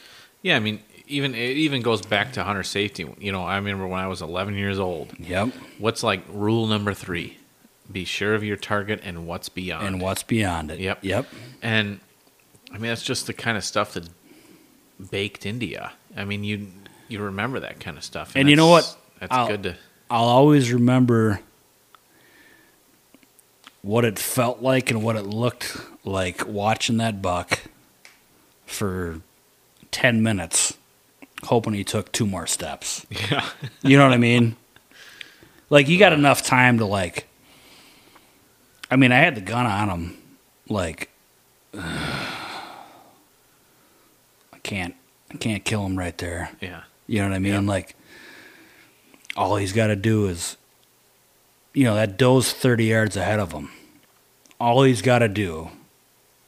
Speaker 1: yeah, I mean, even it even goes back to hunter safety. You know, I remember when I was 11 years old.
Speaker 2: Yep.
Speaker 1: What's like rule number three? Be sure of your target and what's beyond.
Speaker 2: And what's beyond it?
Speaker 1: Yep.
Speaker 2: Yep.
Speaker 1: And I mean, that's just the kind of stuff that's baked India. I mean, you you remember that kind of stuff,
Speaker 2: And you know what?
Speaker 1: That's
Speaker 2: I'll-
Speaker 1: good to.
Speaker 2: I'll always remember what it felt like and what it looked like watching that buck for 10 minutes, hoping he took two more steps.
Speaker 1: Yeah.
Speaker 2: You know what I mean? Like, you got enough time to, like, I mean, I had the gun on him. Like, I can't, can't kill him right there.
Speaker 1: Yeah.
Speaker 2: You know what I mean?
Speaker 1: Yeah.
Speaker 2: Like, all he's got to do is, you know, that doe's 30 yards ahead of him. All he's got to do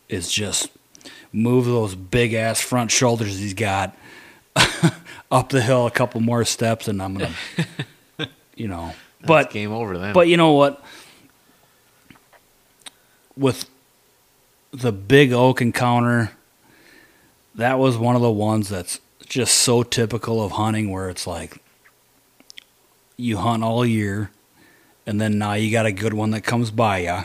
Speaker 2: is just move those big ass front shoulders he's got up the hill a couple more steps, and I'm going to, you know.
Speaker 1: But
Speaker 2: But,
Speaker 1: game over then.
Speaker 2: but you know what? With the big oak encounter, that was one of the ones that's just so typical of hunting where it's like you hunt all year and then now you got a good one that comes by you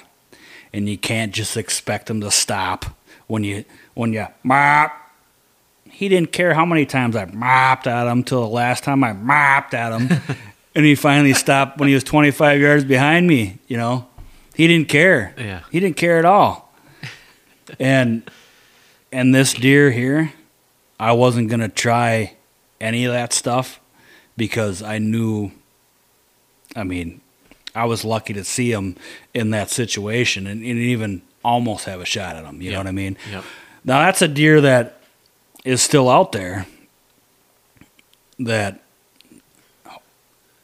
Speaker 2: and you can't just expect them to stop when you when you mop. He didn't care how many times I mopped at him till the last time I mopped at him and he finally stopped when he was 25 yards behind me you know? He didn't care.
Speaker 1: Yeah.
Speaker 2: he didn't care at all. And and this deer here I wasn't going to try any of that stuff because I knew I mean I was lucky to see him in that situation and, and even almost have a shot at him you know what I mean
Speaker 1: Yep.
Speaker 2: now that's a deer that is still out there that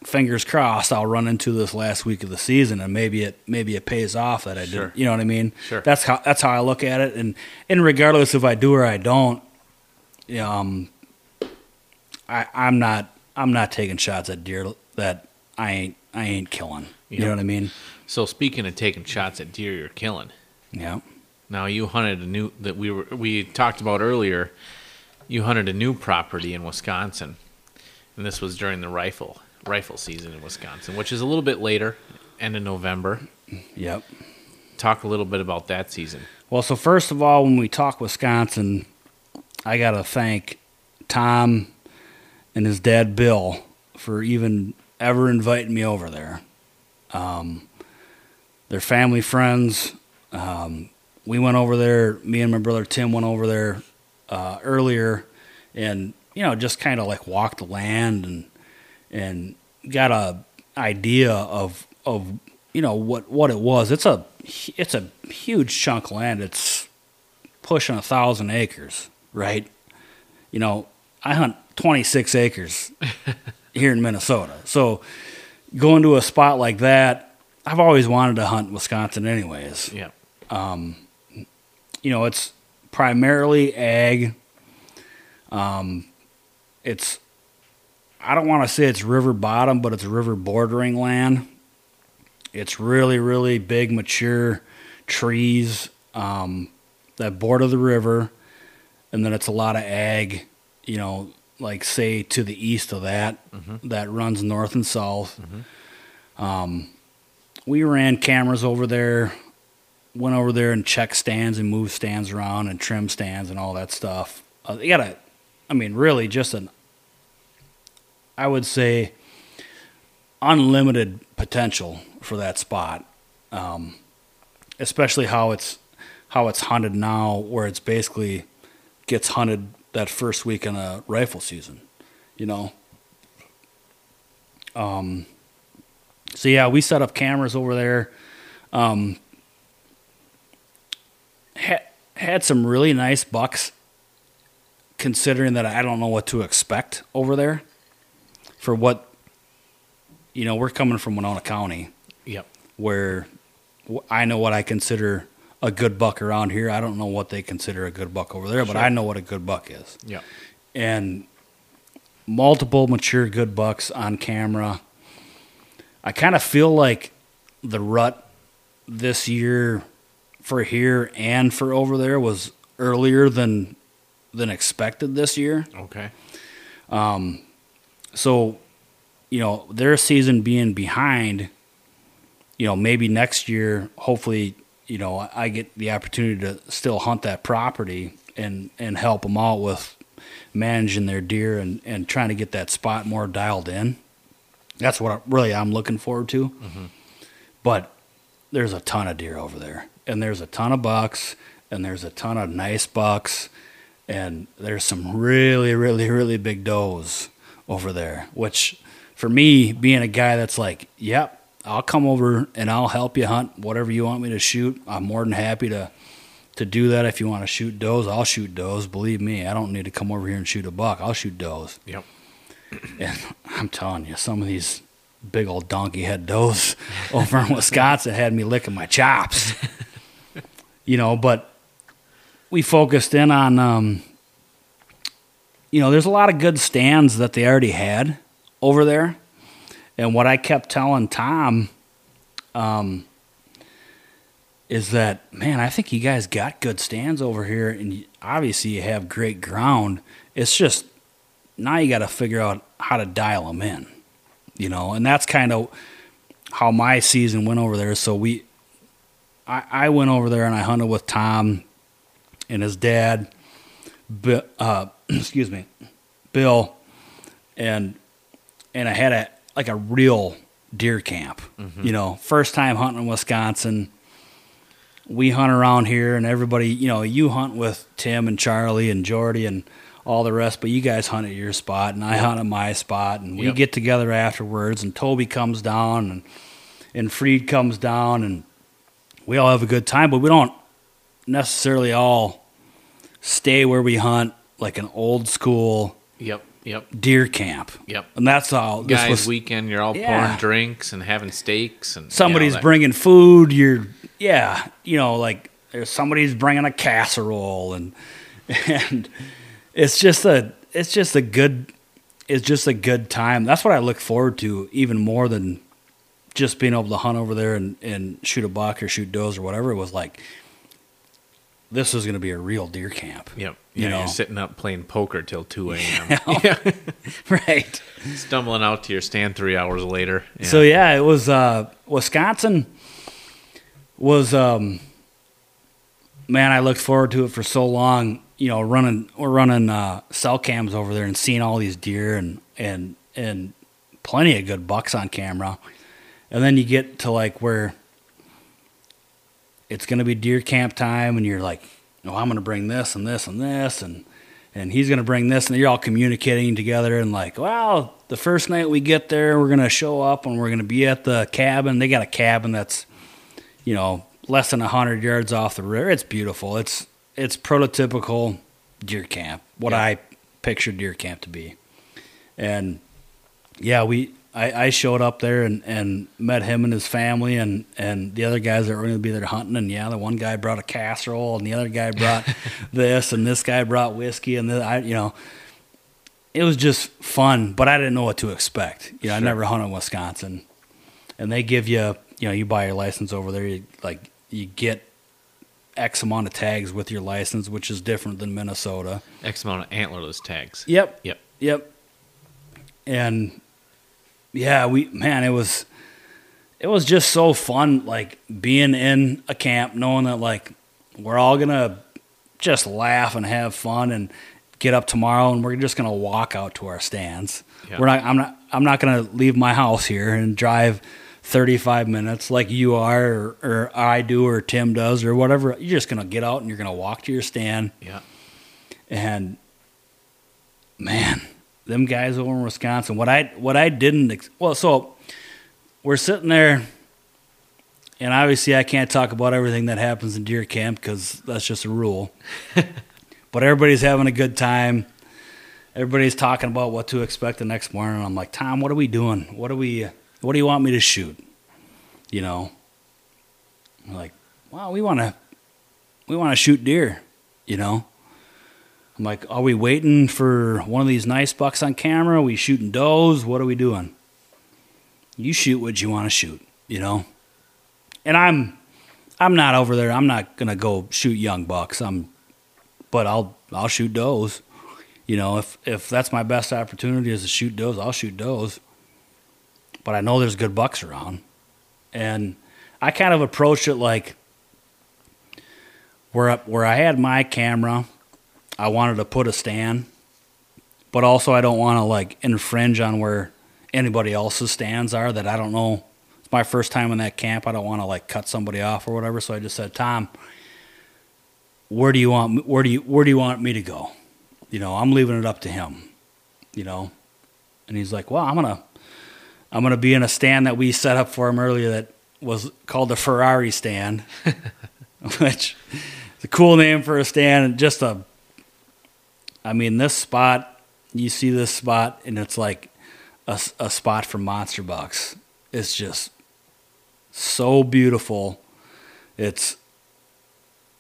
Speaker 2: fingers crossed I'll run into this last week of the season and maybe it maybe it pays off that I
Speaker 1: Sure.
Speaker 2: did you know what I mean
Speaker 1: Sure.
Speaker 2: that's how that's how I look at it and and regardless if I do or I don't um I I'm not I'm not taking shots at deer that I ain't I ain't killing you
Speaker 1: Yep.
Speaker 2: know what I mean
Speaker 1: So speaking of taking shots at deer, you're killing.
Speaker 2: yeah
Speaker 1: Now you hunted a new that we were we talked about earlier. you hunted a new property in Wisconsin, and this was during the rifle rifle season in Wisconsin, which is a little bit later, end of November.
Speaker 2: Yep.
Speaker 1: Talk a little bit about that season.
Speaker 2: Well, so first of all, when we talk Wisconsin, I got to thank Tom and his dad Bill for even ever inviting me over there. Um, they're family friends. Um, we went over there. Me and my brother Tim went over there uh, earlier, and you know, just kind of like walked the land and and got a idea of of you know what what it was. It's a it's a huge chunk of land. It's pushing a thousand acres, right? You know, I hunt 26 acres here in Minnesota. So going to a spot like that, I've always wanted to hunt Wisconsin anyways.
Speaker 1: Yeah.
Speaker 2: Um, you know, it's primarily ag. Um, it's I don't want to say it's river bottom, but it's river bordering land. It's really, really big, mature trees um, that border the river, and then it's a lot of ag. You know, like say to the east of that, that runs north and south. Um, we ran cameras over there, went over there and checked stands and moved stands around and trim stands and all that stuff. Uh, you gotta, I mean, really, just an, I would say, unlimited potential for that spot. Um, especially how it's how it's hunted now, where it's basically gets hunted that first week in a rifle season. You know. Um, so yeah, we set up cameras over there. Um, had, had some really nice bucks, considering that I don't know what to expect over there. For what, you know, we're coming from Winona County,
Speaker 1: Yep.
Speaker 2: where I know what I consider a good buck around here. I don't know what they consider a good buck over there, but
Speaker 1: Sure.
Speaker 2: I know what a good buck is
Speaker 1: Yep.
Speaker 2: and multiple mature good bucks on camera. I kind of feel like the rut this year for here and for over there was earlier than than expected this year.
Speaker 1: Okay.
Speaker 2: Um, So, you know, their season being behind, you know, maybe next year, hopefully, you know, I- get the opportunity to still hunt that property and and help them out with managing their deer and and trying to get that spot more dialed in. That's what I, really I'm looking forward to. Mm-hmm. But there's a ton of deer over there, and there's a ton of bucks, and there's a ton of nice bucks, and there's some really, really, really big does over there. Which, for me, being a guy that's like, yep, I'll come over and I'll help you hunt whatever you want me to shoot. I'm more than happy to to do that. If you want to shoot does, I'll shoot does. Believe me, I don't need to come over here and shoot a buck. I'll shoot does.
Speaker 1: Yep.
Speaker 2: And I'm telling you, some of these big old donkey head does over in Wisconsin had me licking my chops. you know, but we focused in on, um, you know, there's a lot of good stands that they already had over there. And what I kept telling Tom um, is that, man, I think you guys got good stands over here. And obviously, you have great ground. It's just now you got to figure out how to dial them in, you know, and that's kind of how my season went over there. So we, I, I went over there and I hunted with Tom and his dad, But, uh, excuse me, Bill, and and I had a like a real deer camp, mm-hmm. you know, first time hunting in Wisconsin. We hunt around here, and everybody, you know, you hunt with Tim and Charlie and Jordy and all the rest, but you guys hunt at your spot, and I hunt at my spot, and we
Speaker 1: Yep.
Speaker 2: get together afterwards. And Toby comes down, and and Freed comes down, and we all have a good time, but we don't necessarily all stay where we hunt like an old school
Speaker 1: Yep. Yep.
Speaker 2: deer camp.
Speaker 1: Yep.
Speaker 2: And that's all. This
Speaker 1: Guys,
Speaker 2: was
Speaker 1: weekend, you're all
Speaker 2: Yeah.
Speaker 1: pouring drinks and having steaks and
Speaker 2: somebody's
Speaker 1: you know, that-
Speaker 2: bringing food. You're yeah, you know, like there's somebody's bringing a casserole, and and it's just a it's just a good it's just a good time. That's what I look forward to even more than just being able to hunt over there and, and shoot a buck or shoot does or whatever. It was like this was going to be a real deer camp.
Speaker 1: Yep.
Speaker 2: You know.
Speaker 1: you're sitting up playing poker till 2 a.m. yeah.
Speaker 2: right.
Speaker 1: Stumbling out to your stand three hours later. Yeah.
Speaker 2: So yeah, it was uh, Wisconsin was um, man, I looked forward to it for so long. You know, running we're running uh, cell cams over there and seeing all these deer and and and plenty of good bucks on camera. And then you get to like where it's going to be deer camp time, and you're like, "Oh, I'm going to bring this and this and this," and and he's going to bring this, and you're all communicating together, and like, well, the first night we get there, we're going to show up, and we're going to be at the cabin. They got a cabin that's, you know, less than hundred yards off the river. It's beautiful. It's it's prototypical deer camp, what
Speaker 1: Yeah.
Speaker 2: I pictured deer camp to be, and yeah, we I, I showed up there and, and met him and his family and, and the other guys that were going to be there hunting. And yeah, the one guy brought a casserole and the other guy brought this and this guy brought whiskey and the, I you know it was just fun, but I didn't know what to expect. You know, I never hunted in Wisconsin, and they give you you know you buy your license over there. You, like you get X amount of tags with your license, which is different than Minnesota.
Speaker 1: X amount of antlerless tags.
Speaker 2: Yep.
Speaker 1: Yep.
Speaker 2: Yep. And yeah, we man, it was it was just so fun like being in a camp knowing that like we're all going to just laugh and have fun and get up tomorrow and we're just going to walk out to our stands.
Speaker 1: Yeah.
Speaker 2: We're not I'm not I'm not going to leave my house here and drive 35 minutes like you are or, or I do or Tim does or whatever. You're just going to get out and you're going to walk to your stand
Speaker 1: Yeah.
Speaker 2: and man, them guys over in Wisconsin. What I what I didn't ex- well, so we're sitting there, and obviously I can't talk about everything that happens in deer camp because that's just a rule. but everybody's having a good time. Everybody's talking about what to expect the next morning. I'm like, Tom, what are we doing? What do we? What do you want me to shoot? You know. I'm like, well, we want to, we want to shoot deer. You know. I'm like, are we waiting for one of these nice bucks on camera? Are we shooting does? What are we doing? You shoot what you want to shoot, you know. And I'm, I'm not over there. I'm not gonna go shoot young bucks. I'm, but I'll I'll shoot does. You know, if if that's my best opportunity is to shoot does, I'll shoot does. But I know there's good bucks around, and I kind of approached it like where where I had my camera I wanted to put a stand, but also I don't want to like infringe on where anybody else's stands are that I don't know. It's my first time in that camp. I don't want to like cut somebody off or whatever. So I just said, Tom, where do you want where do you where do you want me to go? You know, I'm leaving it up to him. You know, and he's like, well, I'm gonna I'm gonna be in a stand that we set up for him earlier that was called the Ferrari stand, which is a cool name for a stand and just a I mean, this spot, you see this spot, and it's like a, a spot for monster bucks. It's just so beautiful. It's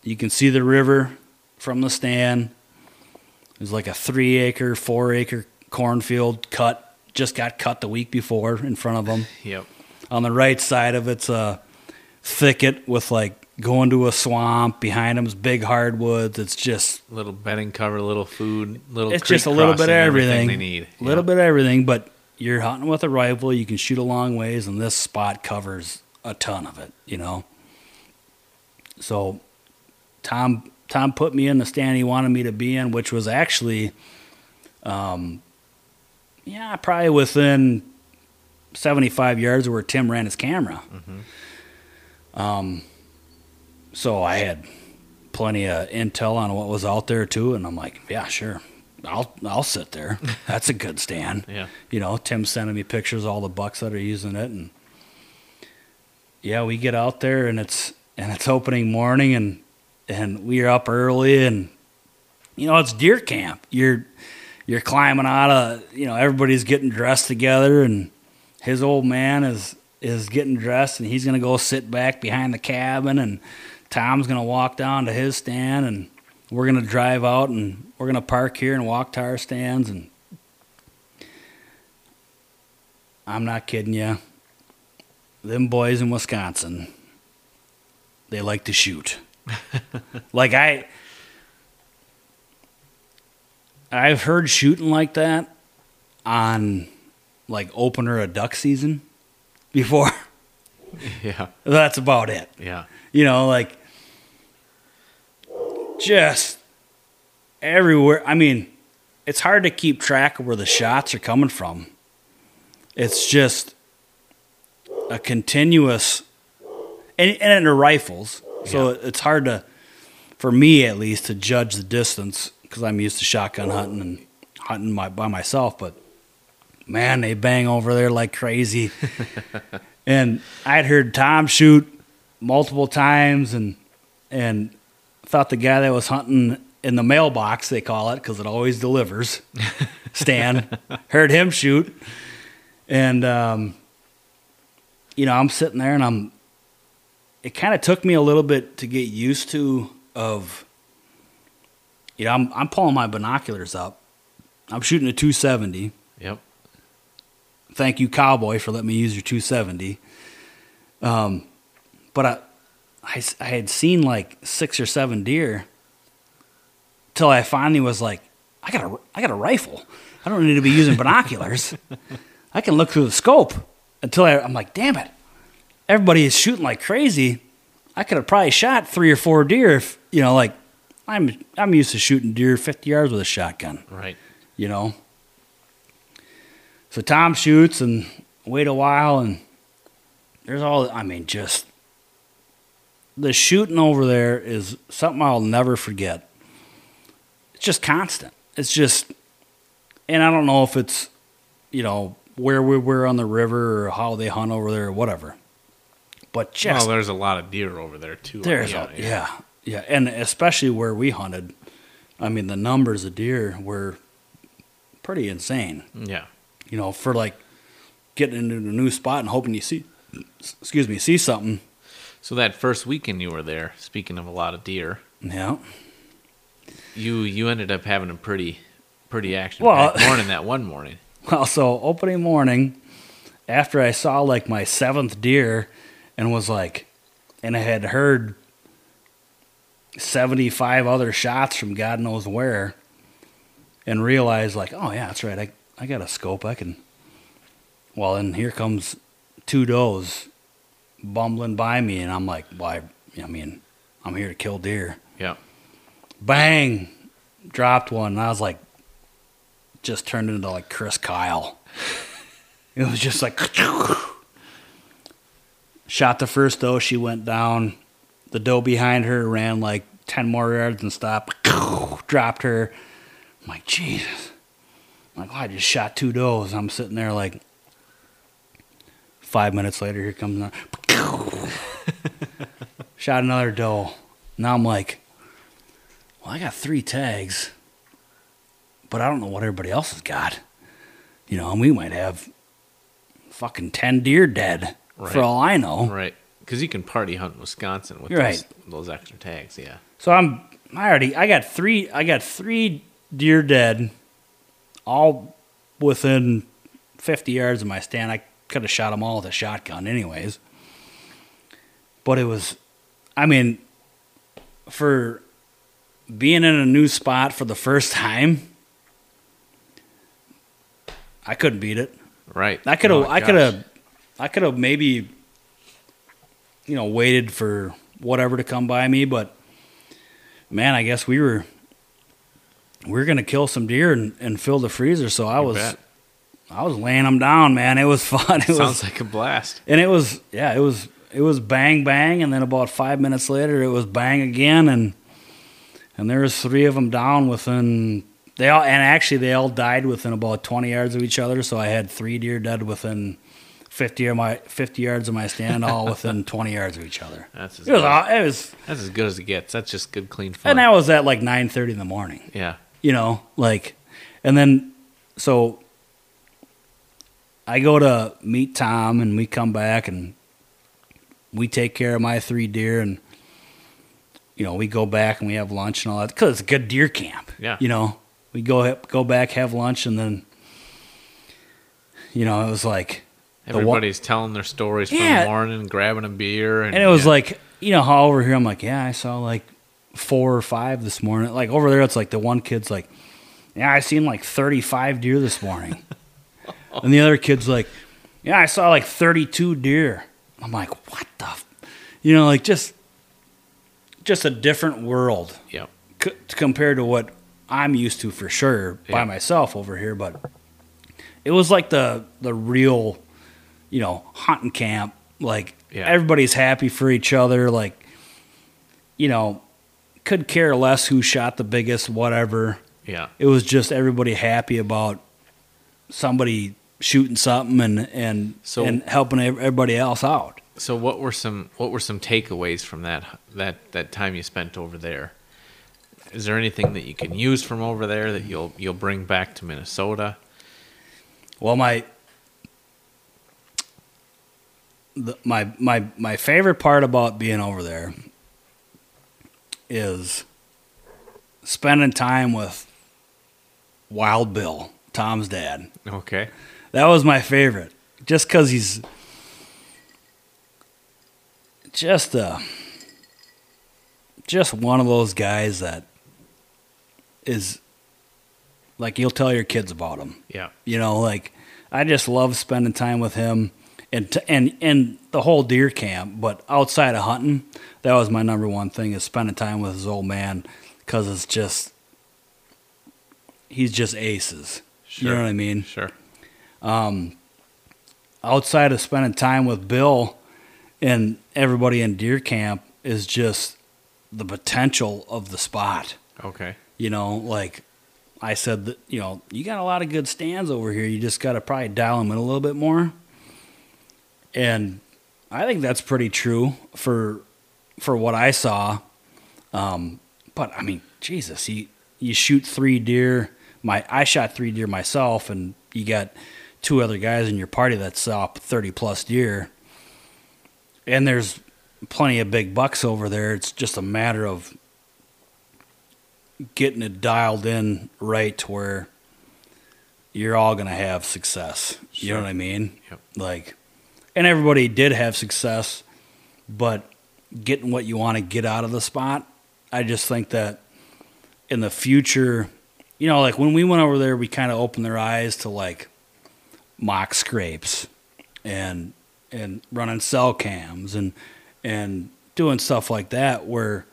Speaker 2: you can see the river from the stand. There's like a three acre, four acre cornfield cut, just got cut the week before in front of them.
Speaker 1: Yep.
Speaker 2: On the right side of it's a thicket with like going to a swamp. Behind them's big hardwoods. It's just
Speaker 1: Little bedding cover, little food, little.
Speaker 2: it's just a little bit of
Speaker 1: crossing,
Speaker 2: everything.
Speaker 1: they need.
Speaker 2: A little bit of everything, but you're hunting with a rifle. You can shoot a long ways, and this spot covers a ton of it. You know. So, Tom Tom put me in the stand he wanted me to be in, which was actually, um, yeah, probably within seventy five yards of where Tim ran his camera. Um, so I had plenty of intel on what was out there too, and I'm like, yeah, sure, I'll I'll sit there. That's a good stand.
Speaker 1: Yeah.
Speaker 2: You know, Tim's sending me pictures of all the bucks that are using it, and yeah, we get out there and it's and it's opening morning, and and we're up early, and you know it's deer camp. You're you're climbing out of you know everybody's getting dressed together, and his old man is is getting dressed, and he's gonna go sit back behind the cabin, and Tom's gonna walk down to his stand, and we're gonna drive out, and we're gonna park here and walk to our stands, and I'm not kidding you. Them boys in Wisconsin, they like to shoot. like I, I've heard shooting like that on like opener of duck season before.
Speaker 1: Yeah.
Speaker 2: That's about it.
Speaker 1: Yeah.
Speaker 2: You know, like just everywhere. I mean, it's hard to keep track of where the shots are coming from. It's just a continuous, and and they're rifles, so
Speaker 1: Yeah.
Speaker 2: it's hard to, for me at least, to judge the distance because I'm used to shotgun hunting and hunting my, by myself. But man, they bang over there like crazy. and I'd heard Tom shoot multiple times, and and thought the guy that was hunting in the mailbox they call it because it always delivers. Stan heard him shoot, and um, you know I'm sitting there and I'm. It kind of took me a little bit to get used to of. You know, I'm I'm pulling my binoculars up. I'm shooting a 270
Speaker 1: Yep.
Speaker 2: thank you, Cowboy, for letting me use your 270. Um, but I, I, I had seen like six or seven deer till I finally was like, I got a, I got a rifle. I don't need to be using binoculars. I can look through the scope. Until I, I'm like, damn it, everybody is shooting like crazy. I could have probably shot three or four deer if you know, like I'm, I'm used to shooting deer 50 yards with a shotgun
Speaker 1: Right.
Speaker 2: you know. So Tom shoots and wait a while, and there's all. I mean, just the shooting over there is something I'll never forget. It's just constant. It's just, and I don't know if it's, you know, where we were on the river or how they hunt over there or whatever. But just
Speaker 1: well, there's a lot of deer over there too.
Speaker 2: there's
Speaker 1: yeah,
Speaker 2: a, yeah, yeah, and especially where we hunted. I mean, the numbers of deer were pretty insane.
Speaker 1: Yeah.
Speaker 2: You know, for like getting into a new spot and hoping you see, excuse me, see something.
Speaker 1: So that first weekend you were there, speaking of a lot of deer,
Speaker 2: Yeah.
Speaker 1: you you ended up having a pretty pretty action
Speaker 2: Well-
Speaker 1: morning that one morning.
Speaker 2: Well, so opening morning, after I saw like my seventh deer, and was like, and I had heard seventy-five other shots from God knows where, and realized like, oh yeah, that's right. I I got a scope. I can. Well, and here comes two does bumbling by me, and I'm like, why? I mean, I'm here to kill deer.
Speaker 1: Yeah.
Speaker 2: Bang, dropped one, and I was like, just turned into like Chris Kyle. It was just like, shot the first doe, she went down. The doe behind her ran like 10 more yards and stopped, dropped her. I'm like, Jesus. I'm like, oh, I just shot two does. I'm sitting there like, five minutes later, here comes another. shot another doe. Now I'm like, well, I got three tags, but I don't know what everybody else has got. You know, and we might have fucking 10 deer dead
Speaker 1: Right.
Speaker 2: for all I know.
Speaker 1: Right. Because you can party hunt in Wisconsin with those,
Speaker 2: right.
Speaker 1: those extra tags. Yeah.
Speaker 2: So I'm I already I got three I got three deer dead, all within fifty yards of my stand. I could have shot them all with a shotgun, anyways. But it was, I mean, for being in a new spot for the first time, I couldn't beat it.
Speaker 1: Right.
Speaker 2: I could have.
Speaker 1: Oh,
Speaker 2: I could have. I could have maybe, you know, waited for whatever to come by me. But man, I guess we were we were gonna kill some deer and, and fill the freezer. So I
Speaker 1: You
Speaker 2: was
Speaker 1: bet.
Speaker 2: I was laying them down, man. It was fun. It
Speaker 1: Sounds
Speaker 2: was,
Speaker 1: like a blast.
Speaker 2: and it was yeah, it was it was bang bang, and then about five minutes later, it was bang again, and and there was three of them down within. They all and actually they all died within about twenty yards of each other. So I had three deer dead within fifty of my fifty yards of my stand, all within twenty yards of each other.
Speaker 1: That's as
Speaker 2: It was it was,
Speaker 1: That's as good as it gets. That's just good, clean fun.
Speaker 2: and that was at like nine thirty in the morning.
Speaker 1: yeah.
Speaker 2: you know, like, and then so I go to meet Tom, and we come back, and we take care of my three deer, and you know, we go back and we have lunch and all that because it's a good deer camp.
Speaker 1: Yeah.
Speaker 2: you know, we go go back, have lunch, and then you know, it was like wa-
Speaker 1: Everybody's telling their stories from the morning, grabbing a beer, and,
Speaker 2: and it was
Speaker 1: yeah.
Speaker 2: like you know how over here I'm like, yeah, I saw like four or five this morning. Like over there, it's like the one kid's like, yeah, I seen like 35 deer this morning, and the other kid's like, yeah, I saw like 32 deer. I'm like, what the, f-? you know, like just, just a different world
Speaker 1: Yep.
Speaker 2: c- compared to what I'm used to for sure by myself over here. But it was like the the real, you know, hunting camp. Like
Speaker 1: Yeah.
Speaker 2: everybody's happy for each other. Like, you know, could care less who shot the biggest, whatever.
Speaker 1: Yeah.
Speaker 2: It was just everybody happy about somebody shooting something and and
Speaker 1: So-
Speaker 2: and helping everybody else out.
Speaker 1: So what were some what were some takeaways from that that that time you spent over there? Is there anything that you can use from over there that you'll you'll bring back to Minnesota?
Speaker 2: Well, my the, my my my favorite part about being over there is spending time with Wild Bill, Tom's dad.
Speaker 1: Okay.
Speaker 2: That was my favorite, just because he's just a just one of those guys that is like you'll tell your kids about him.
Speaker 1: Yeah.
Speaker 2: You know, like I just love spending time with him and t- and and the whole deer camp. But outside of hunting, that was my number one thing is spending time with his old man because it's just he's just aces. You know what I mean?
Speaker 1: Sure.
Speaker 2: Outside of spending time with Bill and everybody in deer camp is just the potential of the spot.
Speaker 1: Okay.
Speaker 2: You know, like I said, that you know, you got a lot of good stands over here. You just got to probably dial them in a little bit more. And I think that's pretty true for for what I saw. Um, but I mean, Jesus, you you shoot three deer. My I shot three deer myself, and you got two other guys in your party that saw thirty plus deer. And there's plenty of big bucks over there. It's just a matter of getting it dialed in right to where you're all going to have success. You know what I mean?
Speaker 1: Yep.
Speaker 2: Like, and everybody did have success, but getting what you want to get out of the spot, I just think that in the future, you know, like when we went over there, we kind of opened their eyes to like mock scrapes and and running cell cams and and doing stuff like that where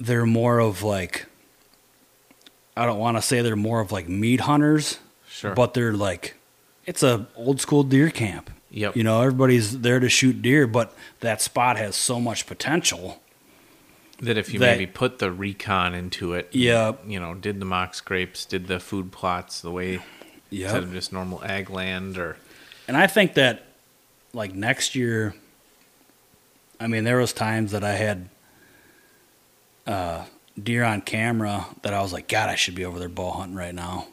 Speaker 2: they're more of like I don't want to say they're more of like meat hunters,
Speaker 1: Sure.
Speaker 2: but they're like it's a old school deer camp.
Speaker 1: Yep.
Speaker 2: You know, everybody's there to shoot deer, but that spot has so much potential.
Speaker 1: that if you
Speaker 2: that-
Speaker 1: maybe put the recon into it,
Speaker 2: Yeah.
Speaker 1: you know, did the mock scrapes, did the food plots the way instead of just normal ag land or
Speaker 2: And I think that like next year I mean there was times that I had uh deer on camera that I was like god I should be over there bow hunting right now.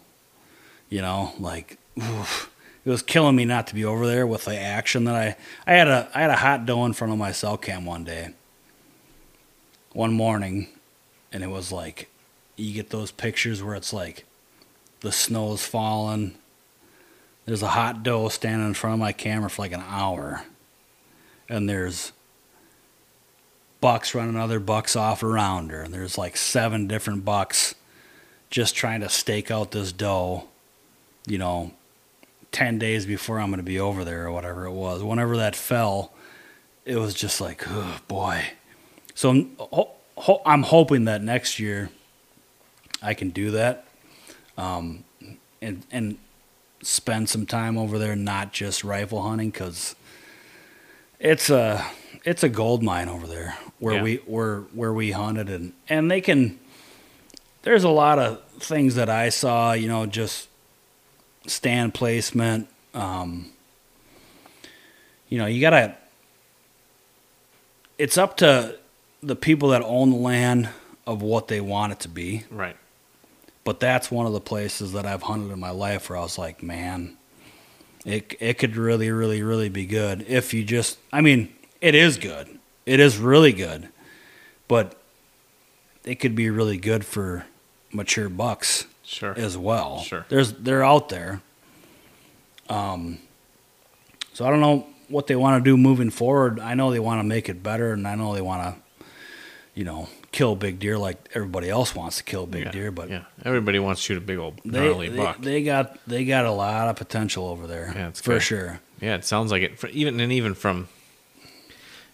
Speaker 2: You know, like oof. it was killing me not to be over there with the action that I I had a I had a hot doe in front of my cell cam one day. One morning and it was like you get those pictures where it's like the snow's falling. There's a hot doe standing in front of my camera for like an hour. And there's bucks running other bucks off around her. And there's like seven different bucks just trying to stake out this doe you know 10 days before i'm going to be over there or whatever it was. Whenever that fell it was just like oh boy. So i'm, ho- ho- I'm hoping that next year i can do that um, and and spend some time over there, not just rifle hunting, because it's a it's a gold mine over there where
Speaker 1: Yeah.
Speaker 2: we where where we hunted and and they can. There's a lot of things that I saw, you know, just stand placement. Um, you know, you gotta. It's up to the people that own the land of what they want it to be.
Speaker 1: right.
Speaker 2: But that's one of the places that I've hunted in my life where I was like, man, it it could really, really, really be good if you just. I mean, it is good. It is really good, but it could be really good for mature bucks
Speaker 1: Sure.
Speaker 2: as well.
Speaker 1: Sure.
Speaker 2: There's they're out there. Um. So I don't know what they want to do moving forward. I know they want to make it better, and I know they want to, you know, kill big deer like everybody else wants to kill big
Speaker 1: yeah,
Speaker 2: deer. But
Speaker 1: yeah, everybody wants to shoot a big old gnarly
Speaker 2: they,
Speaker 1: buck.
Speaker 2: they got they got a lot of potential over there.
Speaker 1: Yeah, it's
Speaker 2: for
Speaker 1: good.
Speaker 2: sure.
Speaker 1: yeah, it sounds like it. For, even and even from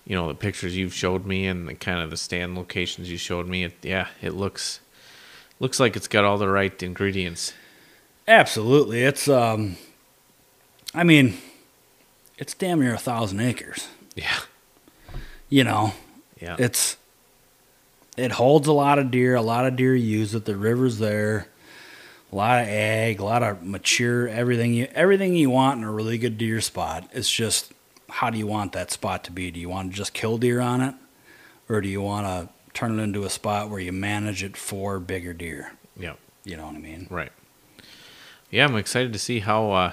Speaker 1: you know the pictures you've showed me and the kind of the stand locations you showed me, it, yeah, it looks looks like it's got all the right ingredients.
Speaker 2: Absolutely, it's um, I mean, it's damn near a thousand acres.
Speaker 1: Yeah,
Speaker 2: You know,
Speaker 1: yeah,
Speaker 2: it's it holds a lot of deer. A lot of deer use it. The river's there. A lot of ag, a lot of mature everything you everything you want in a really good deer spot. It's just how do you want that spot to be? Do you want to just kill deer on it, or do you want to turn it into a spot where you manage it for bigger deer?
Speaker 1: yeah,
Speaker 2: You know what I mean?
Speaker 1: right. Yeah, I'm excited to see how uh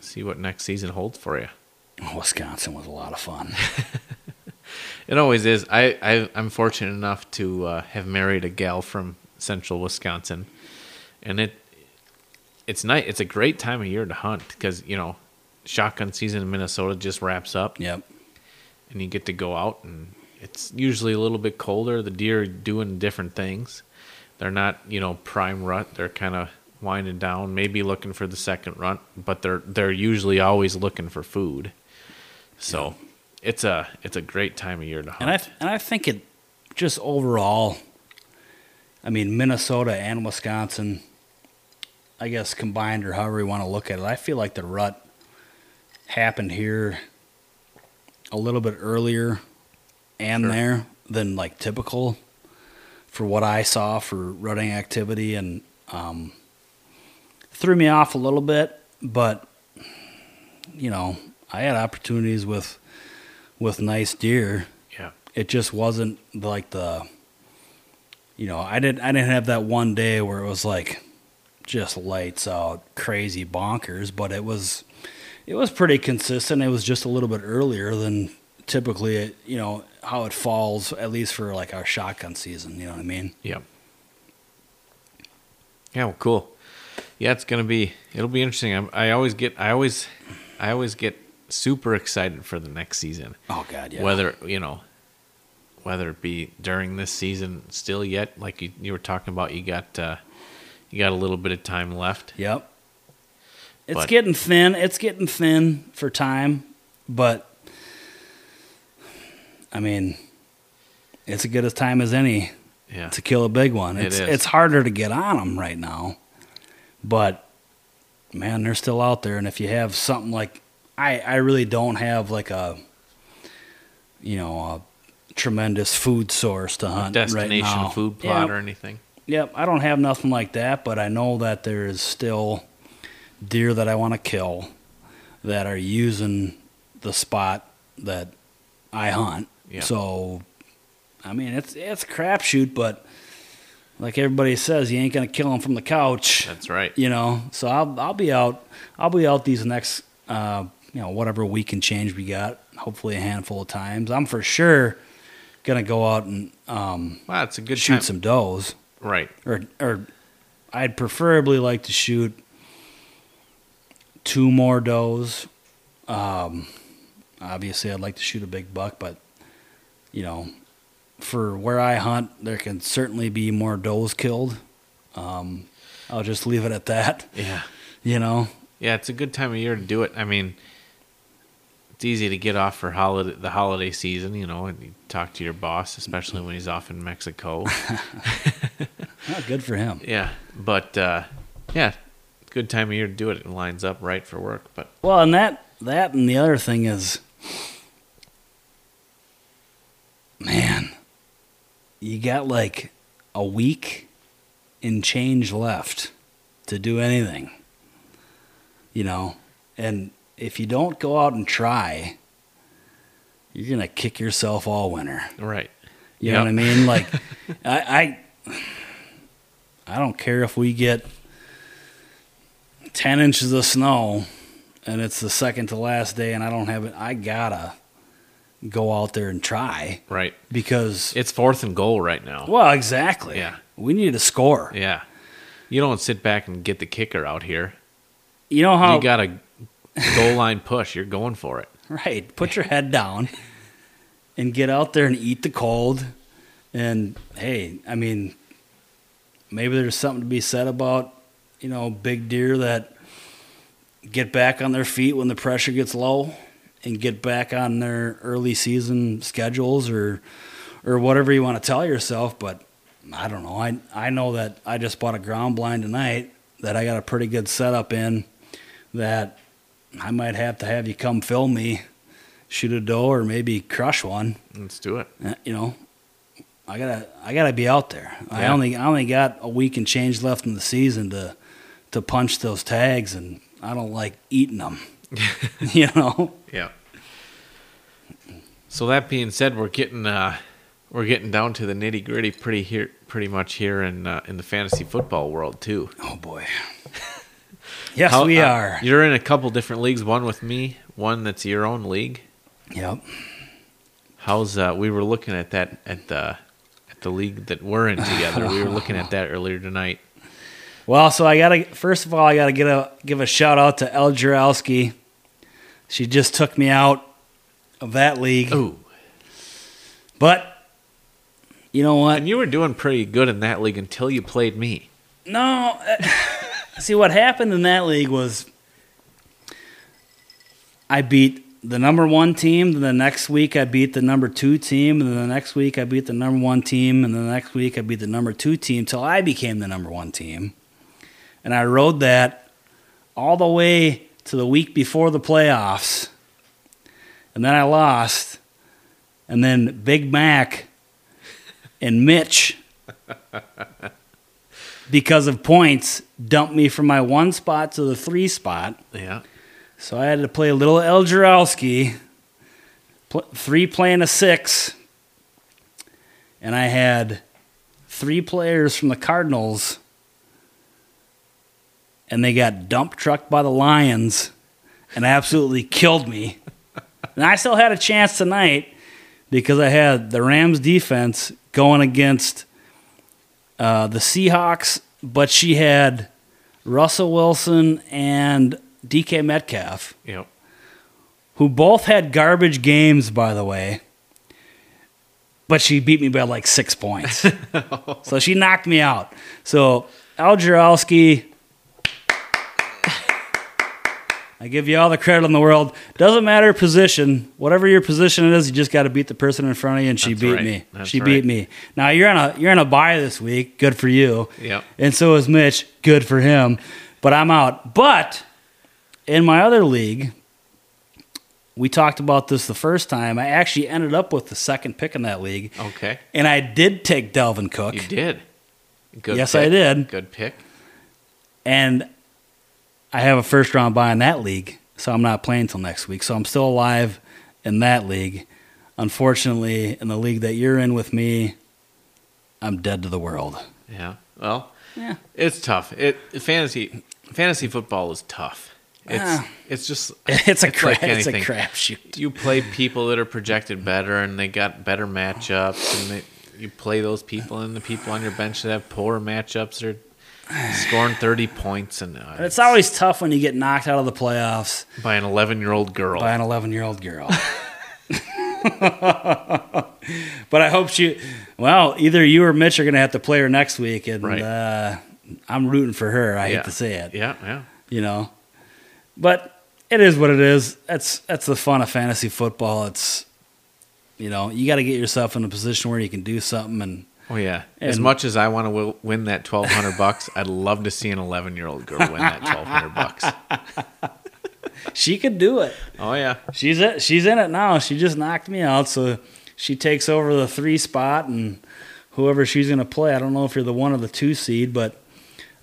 Speaker 1: see what next season holds for you.
Speaker 2: Wisconsin was a lot of fun.
Speaker 1: It always is. I, I I'm fortunate enough to uh, have married a gal from central Wisconsin, and it it's nice. It's a great time of year to hunt because you know shotgun season in Minnesota just wraps up,
Speaker 2: yep.
Speaker 1: and you get to go out and it's usually a little bit colder. The deer are doing different things. They're not you know prime rut. They're kind of winding down, maybe looking for the second rut, but they're they're usually always looking for food. So. It's a it's a great time of year to hunt.
Speaker 2: And I and I think it just overall. I mean, Minnesota and Wisconsin, I guess combined or however you want to look at it, I feel like the rut happened here a little bit earlier and
Speaker 1: Sure.
Speaker 2: there than like typical for what I saw for rutting activity and um, threw me off a little bit, but you know, I had opportunities with with nice deer
Speaker 1: yeah.
Speaker 2: it just wasn't like the you know i didn't i didn't have that one day where it was like just lights out crazy bonkers but it was it was pretty consistent it was just a little bit earlier than typically it, you know how it falls at least for like our shotgun season you know what i mean
Speaker 1: Yeah. Yeah, well, cool. Yeah, it's gonna be. It'll be interesting. I'm, I always get. I always. I always get super excited for the next season.
Speaker 2: oh god yeah
Speaker 1: Whether you know, whether it be during this season still yet, like you, you were talking about, you got. Uh, you got a little bit of time left.
Speaker 2: Yep. It's
Speaker 1: But-
Speaker 2: getting thin. It's getting thin for time, but I mean, it's as good a time as any
Speaker 1: Yeah.
Speaker 2: to kill a big one.
Speaker 1: It
Speaker 2: It's it's harder to get on them right now, but man, they're still out there. And if you have something like I, I really don't have like a you know a tremendous food source to hunt right
Speaker 1: Destination
Speaker 2: now.
Speaker 1: food
Speaker 2: Yeah,
Speaker 1: plot or anything.
Speaker 2: Yep, I don't have nothing like that, but I know that there is still deer that I want to kill that are using the spot that I hunt.
Speaker 1: Yeah.
Speaker 2: So, I mean, it's it's a crapshoot, but like everybody says, you ain't gonna kill them from the couch,
Speaker 1: That's right.
Speaker 2: you know. So I'll I'll be out. I'll be out these next, uh, you know, whatever we can change we got. Hopefully, a handful of times. I'm for sure gonna go out and um,
Speaker 1: Wow, it's a good
Speaker 2: shoot
Speaker 1: time.
Speaker 2: some does
Speaker 1: Right.
Speaker 2: or or I'd preferably like to shoot two more does. Um, obviously, I'd like to shoot a big buck, but you know, for where I hunt, there can certainly be more does killed. Um, I'll just leave it at that.
Speaker 1: Yeah.
Speaker 2: You know,
Speaker 1: Yeah, it's a good time of year to do it. I mean, it's easy to get off for holiday the holiday season, you know, and you talk to your boss, especially when he's off in Mexico.
Speaker 2: oh, good for him.
Speaker 1: yeah, but uh, yeah, good time of year to do it. It lines up right for work. But
Speaker 2: Well, and that that and the other thing is, man, you got like a week in change left to do anything. You know, and if you don't go out and try, you're gonna kick yourself all winter.
Speaker 1: right,
Speaker 2: You know what I mean? Like, I, I, I don't care if we get ten inches of snow, and it's the second to last day, and I don't have it. I gotta go out there and try
Speaker 1: right.
Speaker 2: because,
Speaker 1: It's fourth and goal right now.
Speaker 2: well, exactly.
Speaker 1: Yeah.
Speaker 2: we need to score.
Speaker 1: Yeah, you don't sit back and get the kicker out here.
Speaker 2: You know how
Speaker 1: You got a goal line push. You're going for it.
Speaker 2: Right. Put your head down and get out there and eat the cold. And hey, I mean, maybe there's something to be said about, you know, big deer that get back on their feet when the pressure gets low and get back on their early season schedules or or whatever you want to tell yourself, but I don't know. I I know that I just bought a ground blind tonight that I got a pretty good setup in that I might have to have you come film me, shoot a doe or maybe crush one.
Speaker 1: Let's do it.
Speaker 2: Uh, You know, I gotta I gotta be out there. I only I only got a week and change left in the season to to punch those tags, and I don't like eating them. you know.
Speaker 1: Yeah. So that being said, we're getting uh, we're getting down to the nitty gritty pretty here, pretty much here in uh, in the fantasy football world too.
Speaker 2: Oh boy. yes,
Speaker 1: How-
Speaker 2: we
Speaker 1: uh,
Speaker 2: are.
Speaker 1: You're in a couple different leagues. One with me, one that's your own league.
Speaker 2: Yep.
Speaker 1: How's uh? We were looking at that at the at the league that we're in together. we were looking at that earlier tonight.
Speaker 2: Well, so I gotta first of all I gotta get a give a shout out to El Jurowski. She just took me out of that league.
Speaker 1: Ooh,
Speaker 2: But you know what?
Speaker 1: and you were doing pretty good in that league until you played me.
Speaker 2: No. See what happened in that league was I beat the number one team. Then the next week I beat the number two team, and then the next week I beat the number one team, and then the next week I beat the number two team till I became the number one team. And I rode that all the way to the week before the playoffs, and then I lost. And then Big Mac and Mitch because of points, dumped me from my one spot to the three spot.
Speaker 1: Yeah.
Speaker 2: So I had to play a little El pl- three playing a six, and I had three players from the Cardinals, and they got dump trucked by the Lions and absolutely killed me. And I still had a chance tonight because I had the Rams defense going against uh, the Seahawks, but she had Russell Wilson and DK Metcalf,
Speaker 1: Yep.
Speaker 2: who both had garbage games, by the way. But she beat me by like six points. so she knocked me out. So Al Jarowski, I give you all the credit in the world. Doesn't matter position, whatever your position is, you just got to beat the person in front of you, and she
Speaker 1: That's
Speaker 2: beat
Speaker 1: right.
Speaker 2: me.
Speaker 1: That's
Speaker 2: she
Speaker 1: right.
Speaker 2: beat me. Now you're on a you're on a bye this week. Good for you.
Speaker 1: Yep.
Speaker 2: And so is Mitch. Good for him. But I'm out. But in my other league, we talked about this the first time. I actually ended up with the second pick in that league,
Speaker 1: Okay.
Speaker 2: and I did take Dalvin Cook.
Speaker 1: You did. Good.
Speaker 2: Yes,
Speaker 1: pick.
Speaker 2: I did.
Speaker 1: Good pick.
Speaker 2: And I have a first round bye in that league, so I'm not playing until next week. So I'm still alive in that league. Unfortunately, in the league that you're in with me, I'm dead to the world.
Speaker 1: Yeah. Well,
Speaker 2: Yeah.
Speaker 1: it's tough. It fantasy fantasy football is tough. It's
Speaker 2: Ah.
Speaker 1: it's just
Speaker 2: It's a crap.
Speaker 1: like
Speaker 2: it's a crapshoot.
Speaker 1: You play people that are projected better and they got better matchups, and they, you play those people, and the people on your bench that have poor matchups are scoring thirty points, and uh,
Speaker 2: It's always tough when you get knocked out of the playoffs
Speaker 1: by an eleven-year-old girl.
Speaker 2: by an 11 year old girl. but I hope she. Well, either you or Mitch are going to have to play her next week, and
Speaker 1: Right.
Speaker 2: uh, I'm rooting for her. I
Speaker 1: Yeah.
Speaker 2: hate to say it,
Speaker 1: yeah, yeah,
Speaker 2: you know, but it is what it is. That's that's the fun of fantasy football. It's you know you got to get yourself in a position where you can do something, and
Speaker 1: oh yeah. as much as I want to w- win that twelve hundred bucks, I'd love to see an eleven-year-old girl win that twelve hundred bucks.
Speaker 2: she could do it.
Speaker 1: Oh yeah,
Speaker 2: She's it. She's in it now. She just knocked me out, so she takes over the three spot, and whoever she's going to play, I don't know if you're the one or the two seed, but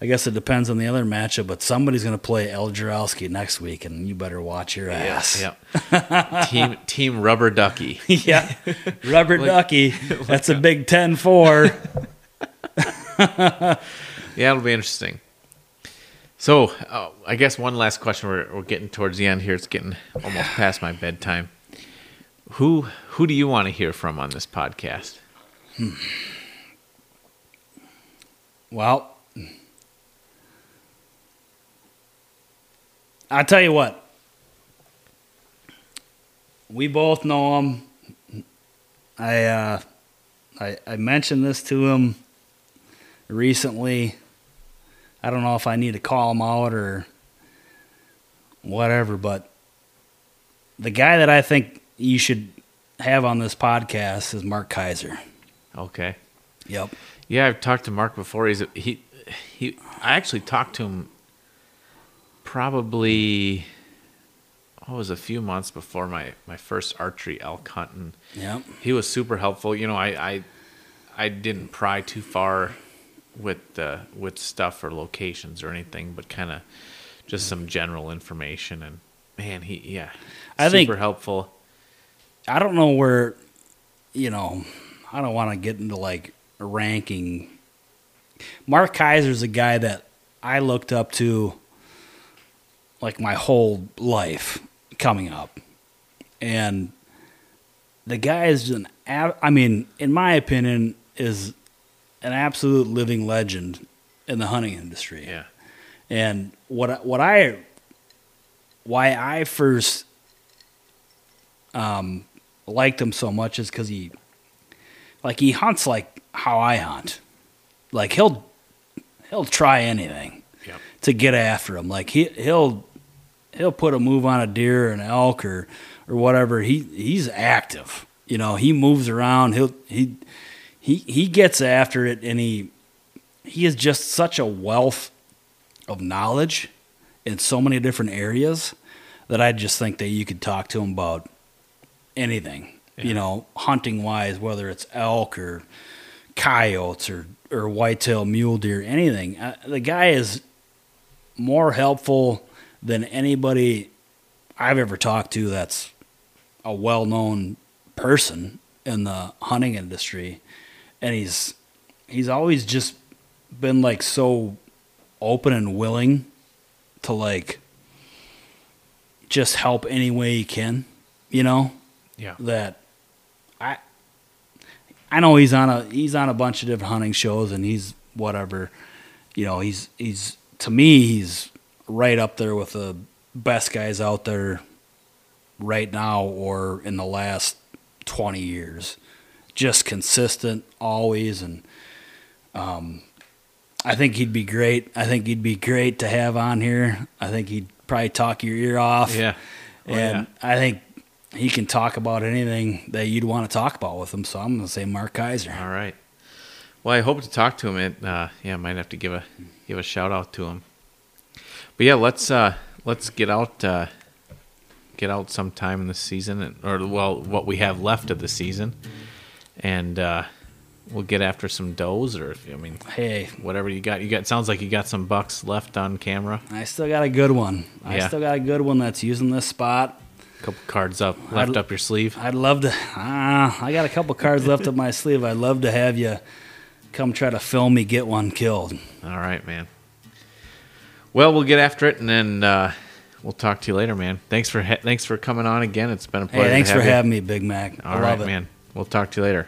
Speaker 2: I guess it depends on the other matchup. But somebody's going to play El Jarowski next week, and you better watch your ass.
Speaker 1: yeah. team Team Rubber Ducky.
Speaker 2: yeah, rubber ducky. That's a big 10-4.
Speaker 1: Yeah, it'll be interesting. So, uh, I guess one last question. We're, we're getting towards the end here. It's getting almost past my bedtime. Who who do you want to hear from on this podcast?
Speaker 2: Well, I'll tell you what. we both know him. I uh, I I mentioned this to him recently. I don't know if I need to call him out or whatever, but the guy that I think you should have on this podcast is Mark Kayser.
Speaker 1: Okay.
Speaker 2: Yep.
Speaker 1: Yeah, I've talked to Mark before. He's a, he he. I actually talked to him probably oh, it was a few months before my my first archery elk hunt, and
Speaker 2: Yep.
Speaker 1: he was super helpful. You know, I I, I didn't pry too far with uh, with stuff or locations or anything, but kind of just some general information. And man, he yeah,
Speaker 2: I
Speaker 1: super
Speaker 2: think-
Speaker 1: helpful.
Speaker 2: I don't know where, you know, I don't want to get into like ranking. Mark Kayser's a guy that I looked up to like my whole life coming up. And the guy is an, I mean, in my opinion, is an absolute living legend in the hunting industry.
Speaker 1: Yeah,
Speaker 2: And what what I why I first um, liked him so much is because he like he hunts like how I hunt. Like he'll he'll try anything
Speaker 1: Yep.
Speaker 2: to get after him. Like he he'll he'll put a move on a deer or an elk or or whatever. He he's active. You know, he moves around. He'll he he he gets after it and he he is just such a wealth of knowledge in so many different areas that I just think that you could talk to him about anything, you know, hunting wise, whether it's elk or coyotes or, or whitetail mule deer, anything. Uh, the guy is more helpful than anybody I've ever talked to that's a well known person in the hunting industry. And he's he's always just been like so open and willing to like just help any way he can, you know?
Speaker 1: yeah,
Speaker 2: That I I know he's on a he's on a bunch of different hunting shows and he's whatever. You know, he's he's to me he's right up there with the best guys out there right now or in the last 20 years. Just consistent always and um I think he'd be great. I think he'd be great to have on here. I think he'd probably talk your ear off.
Speaker 1: yeah. Oh,
Speaker 2: And I think he can talk about anything that you'd want to talk about with him. So I'm going to say Mark Kayser.
Speaker 1: All right. Well, I hope to talk to him. It, uh, yeah, I might have to give a give a shout out to him. But yeah, let's uh, let's get out uh, get out sometime in the season, or well, what we have left of the season, and uh, we'll get after some does, or I mean
Speaker 2: Hey,
Speaker 1: whatever you got. You got sounds like you got some bucks left on camera.
Speaker 2: I still got a good one. I
Speaker 1: Yeah.
Speaker 2: still got a good one that's using this spot.
Speaker 1: A couple cards up left
Speaker 2: I'd-
Speaker 1: up your sleeve.
Speaker 2: I'd love to. Ah, I got a couple cards left up my sleeve. I'd love to have you come try to film me get one killed.
Speaker 1: All right, man. Well, we'll get after it, and then uh, we'll talk to you later, man. Thanks for ha- thanks for coming on again. It's been a pleasure.
Speaker 2: Hey, thanks for
Speaker 1: you.
Speaker 2: having me, Big Mac. I
Speaker 1: All
Speaker 2: love
Speaker 1: right,
Speaker 2: it.
Speaker 1: man. We'll talk to you later.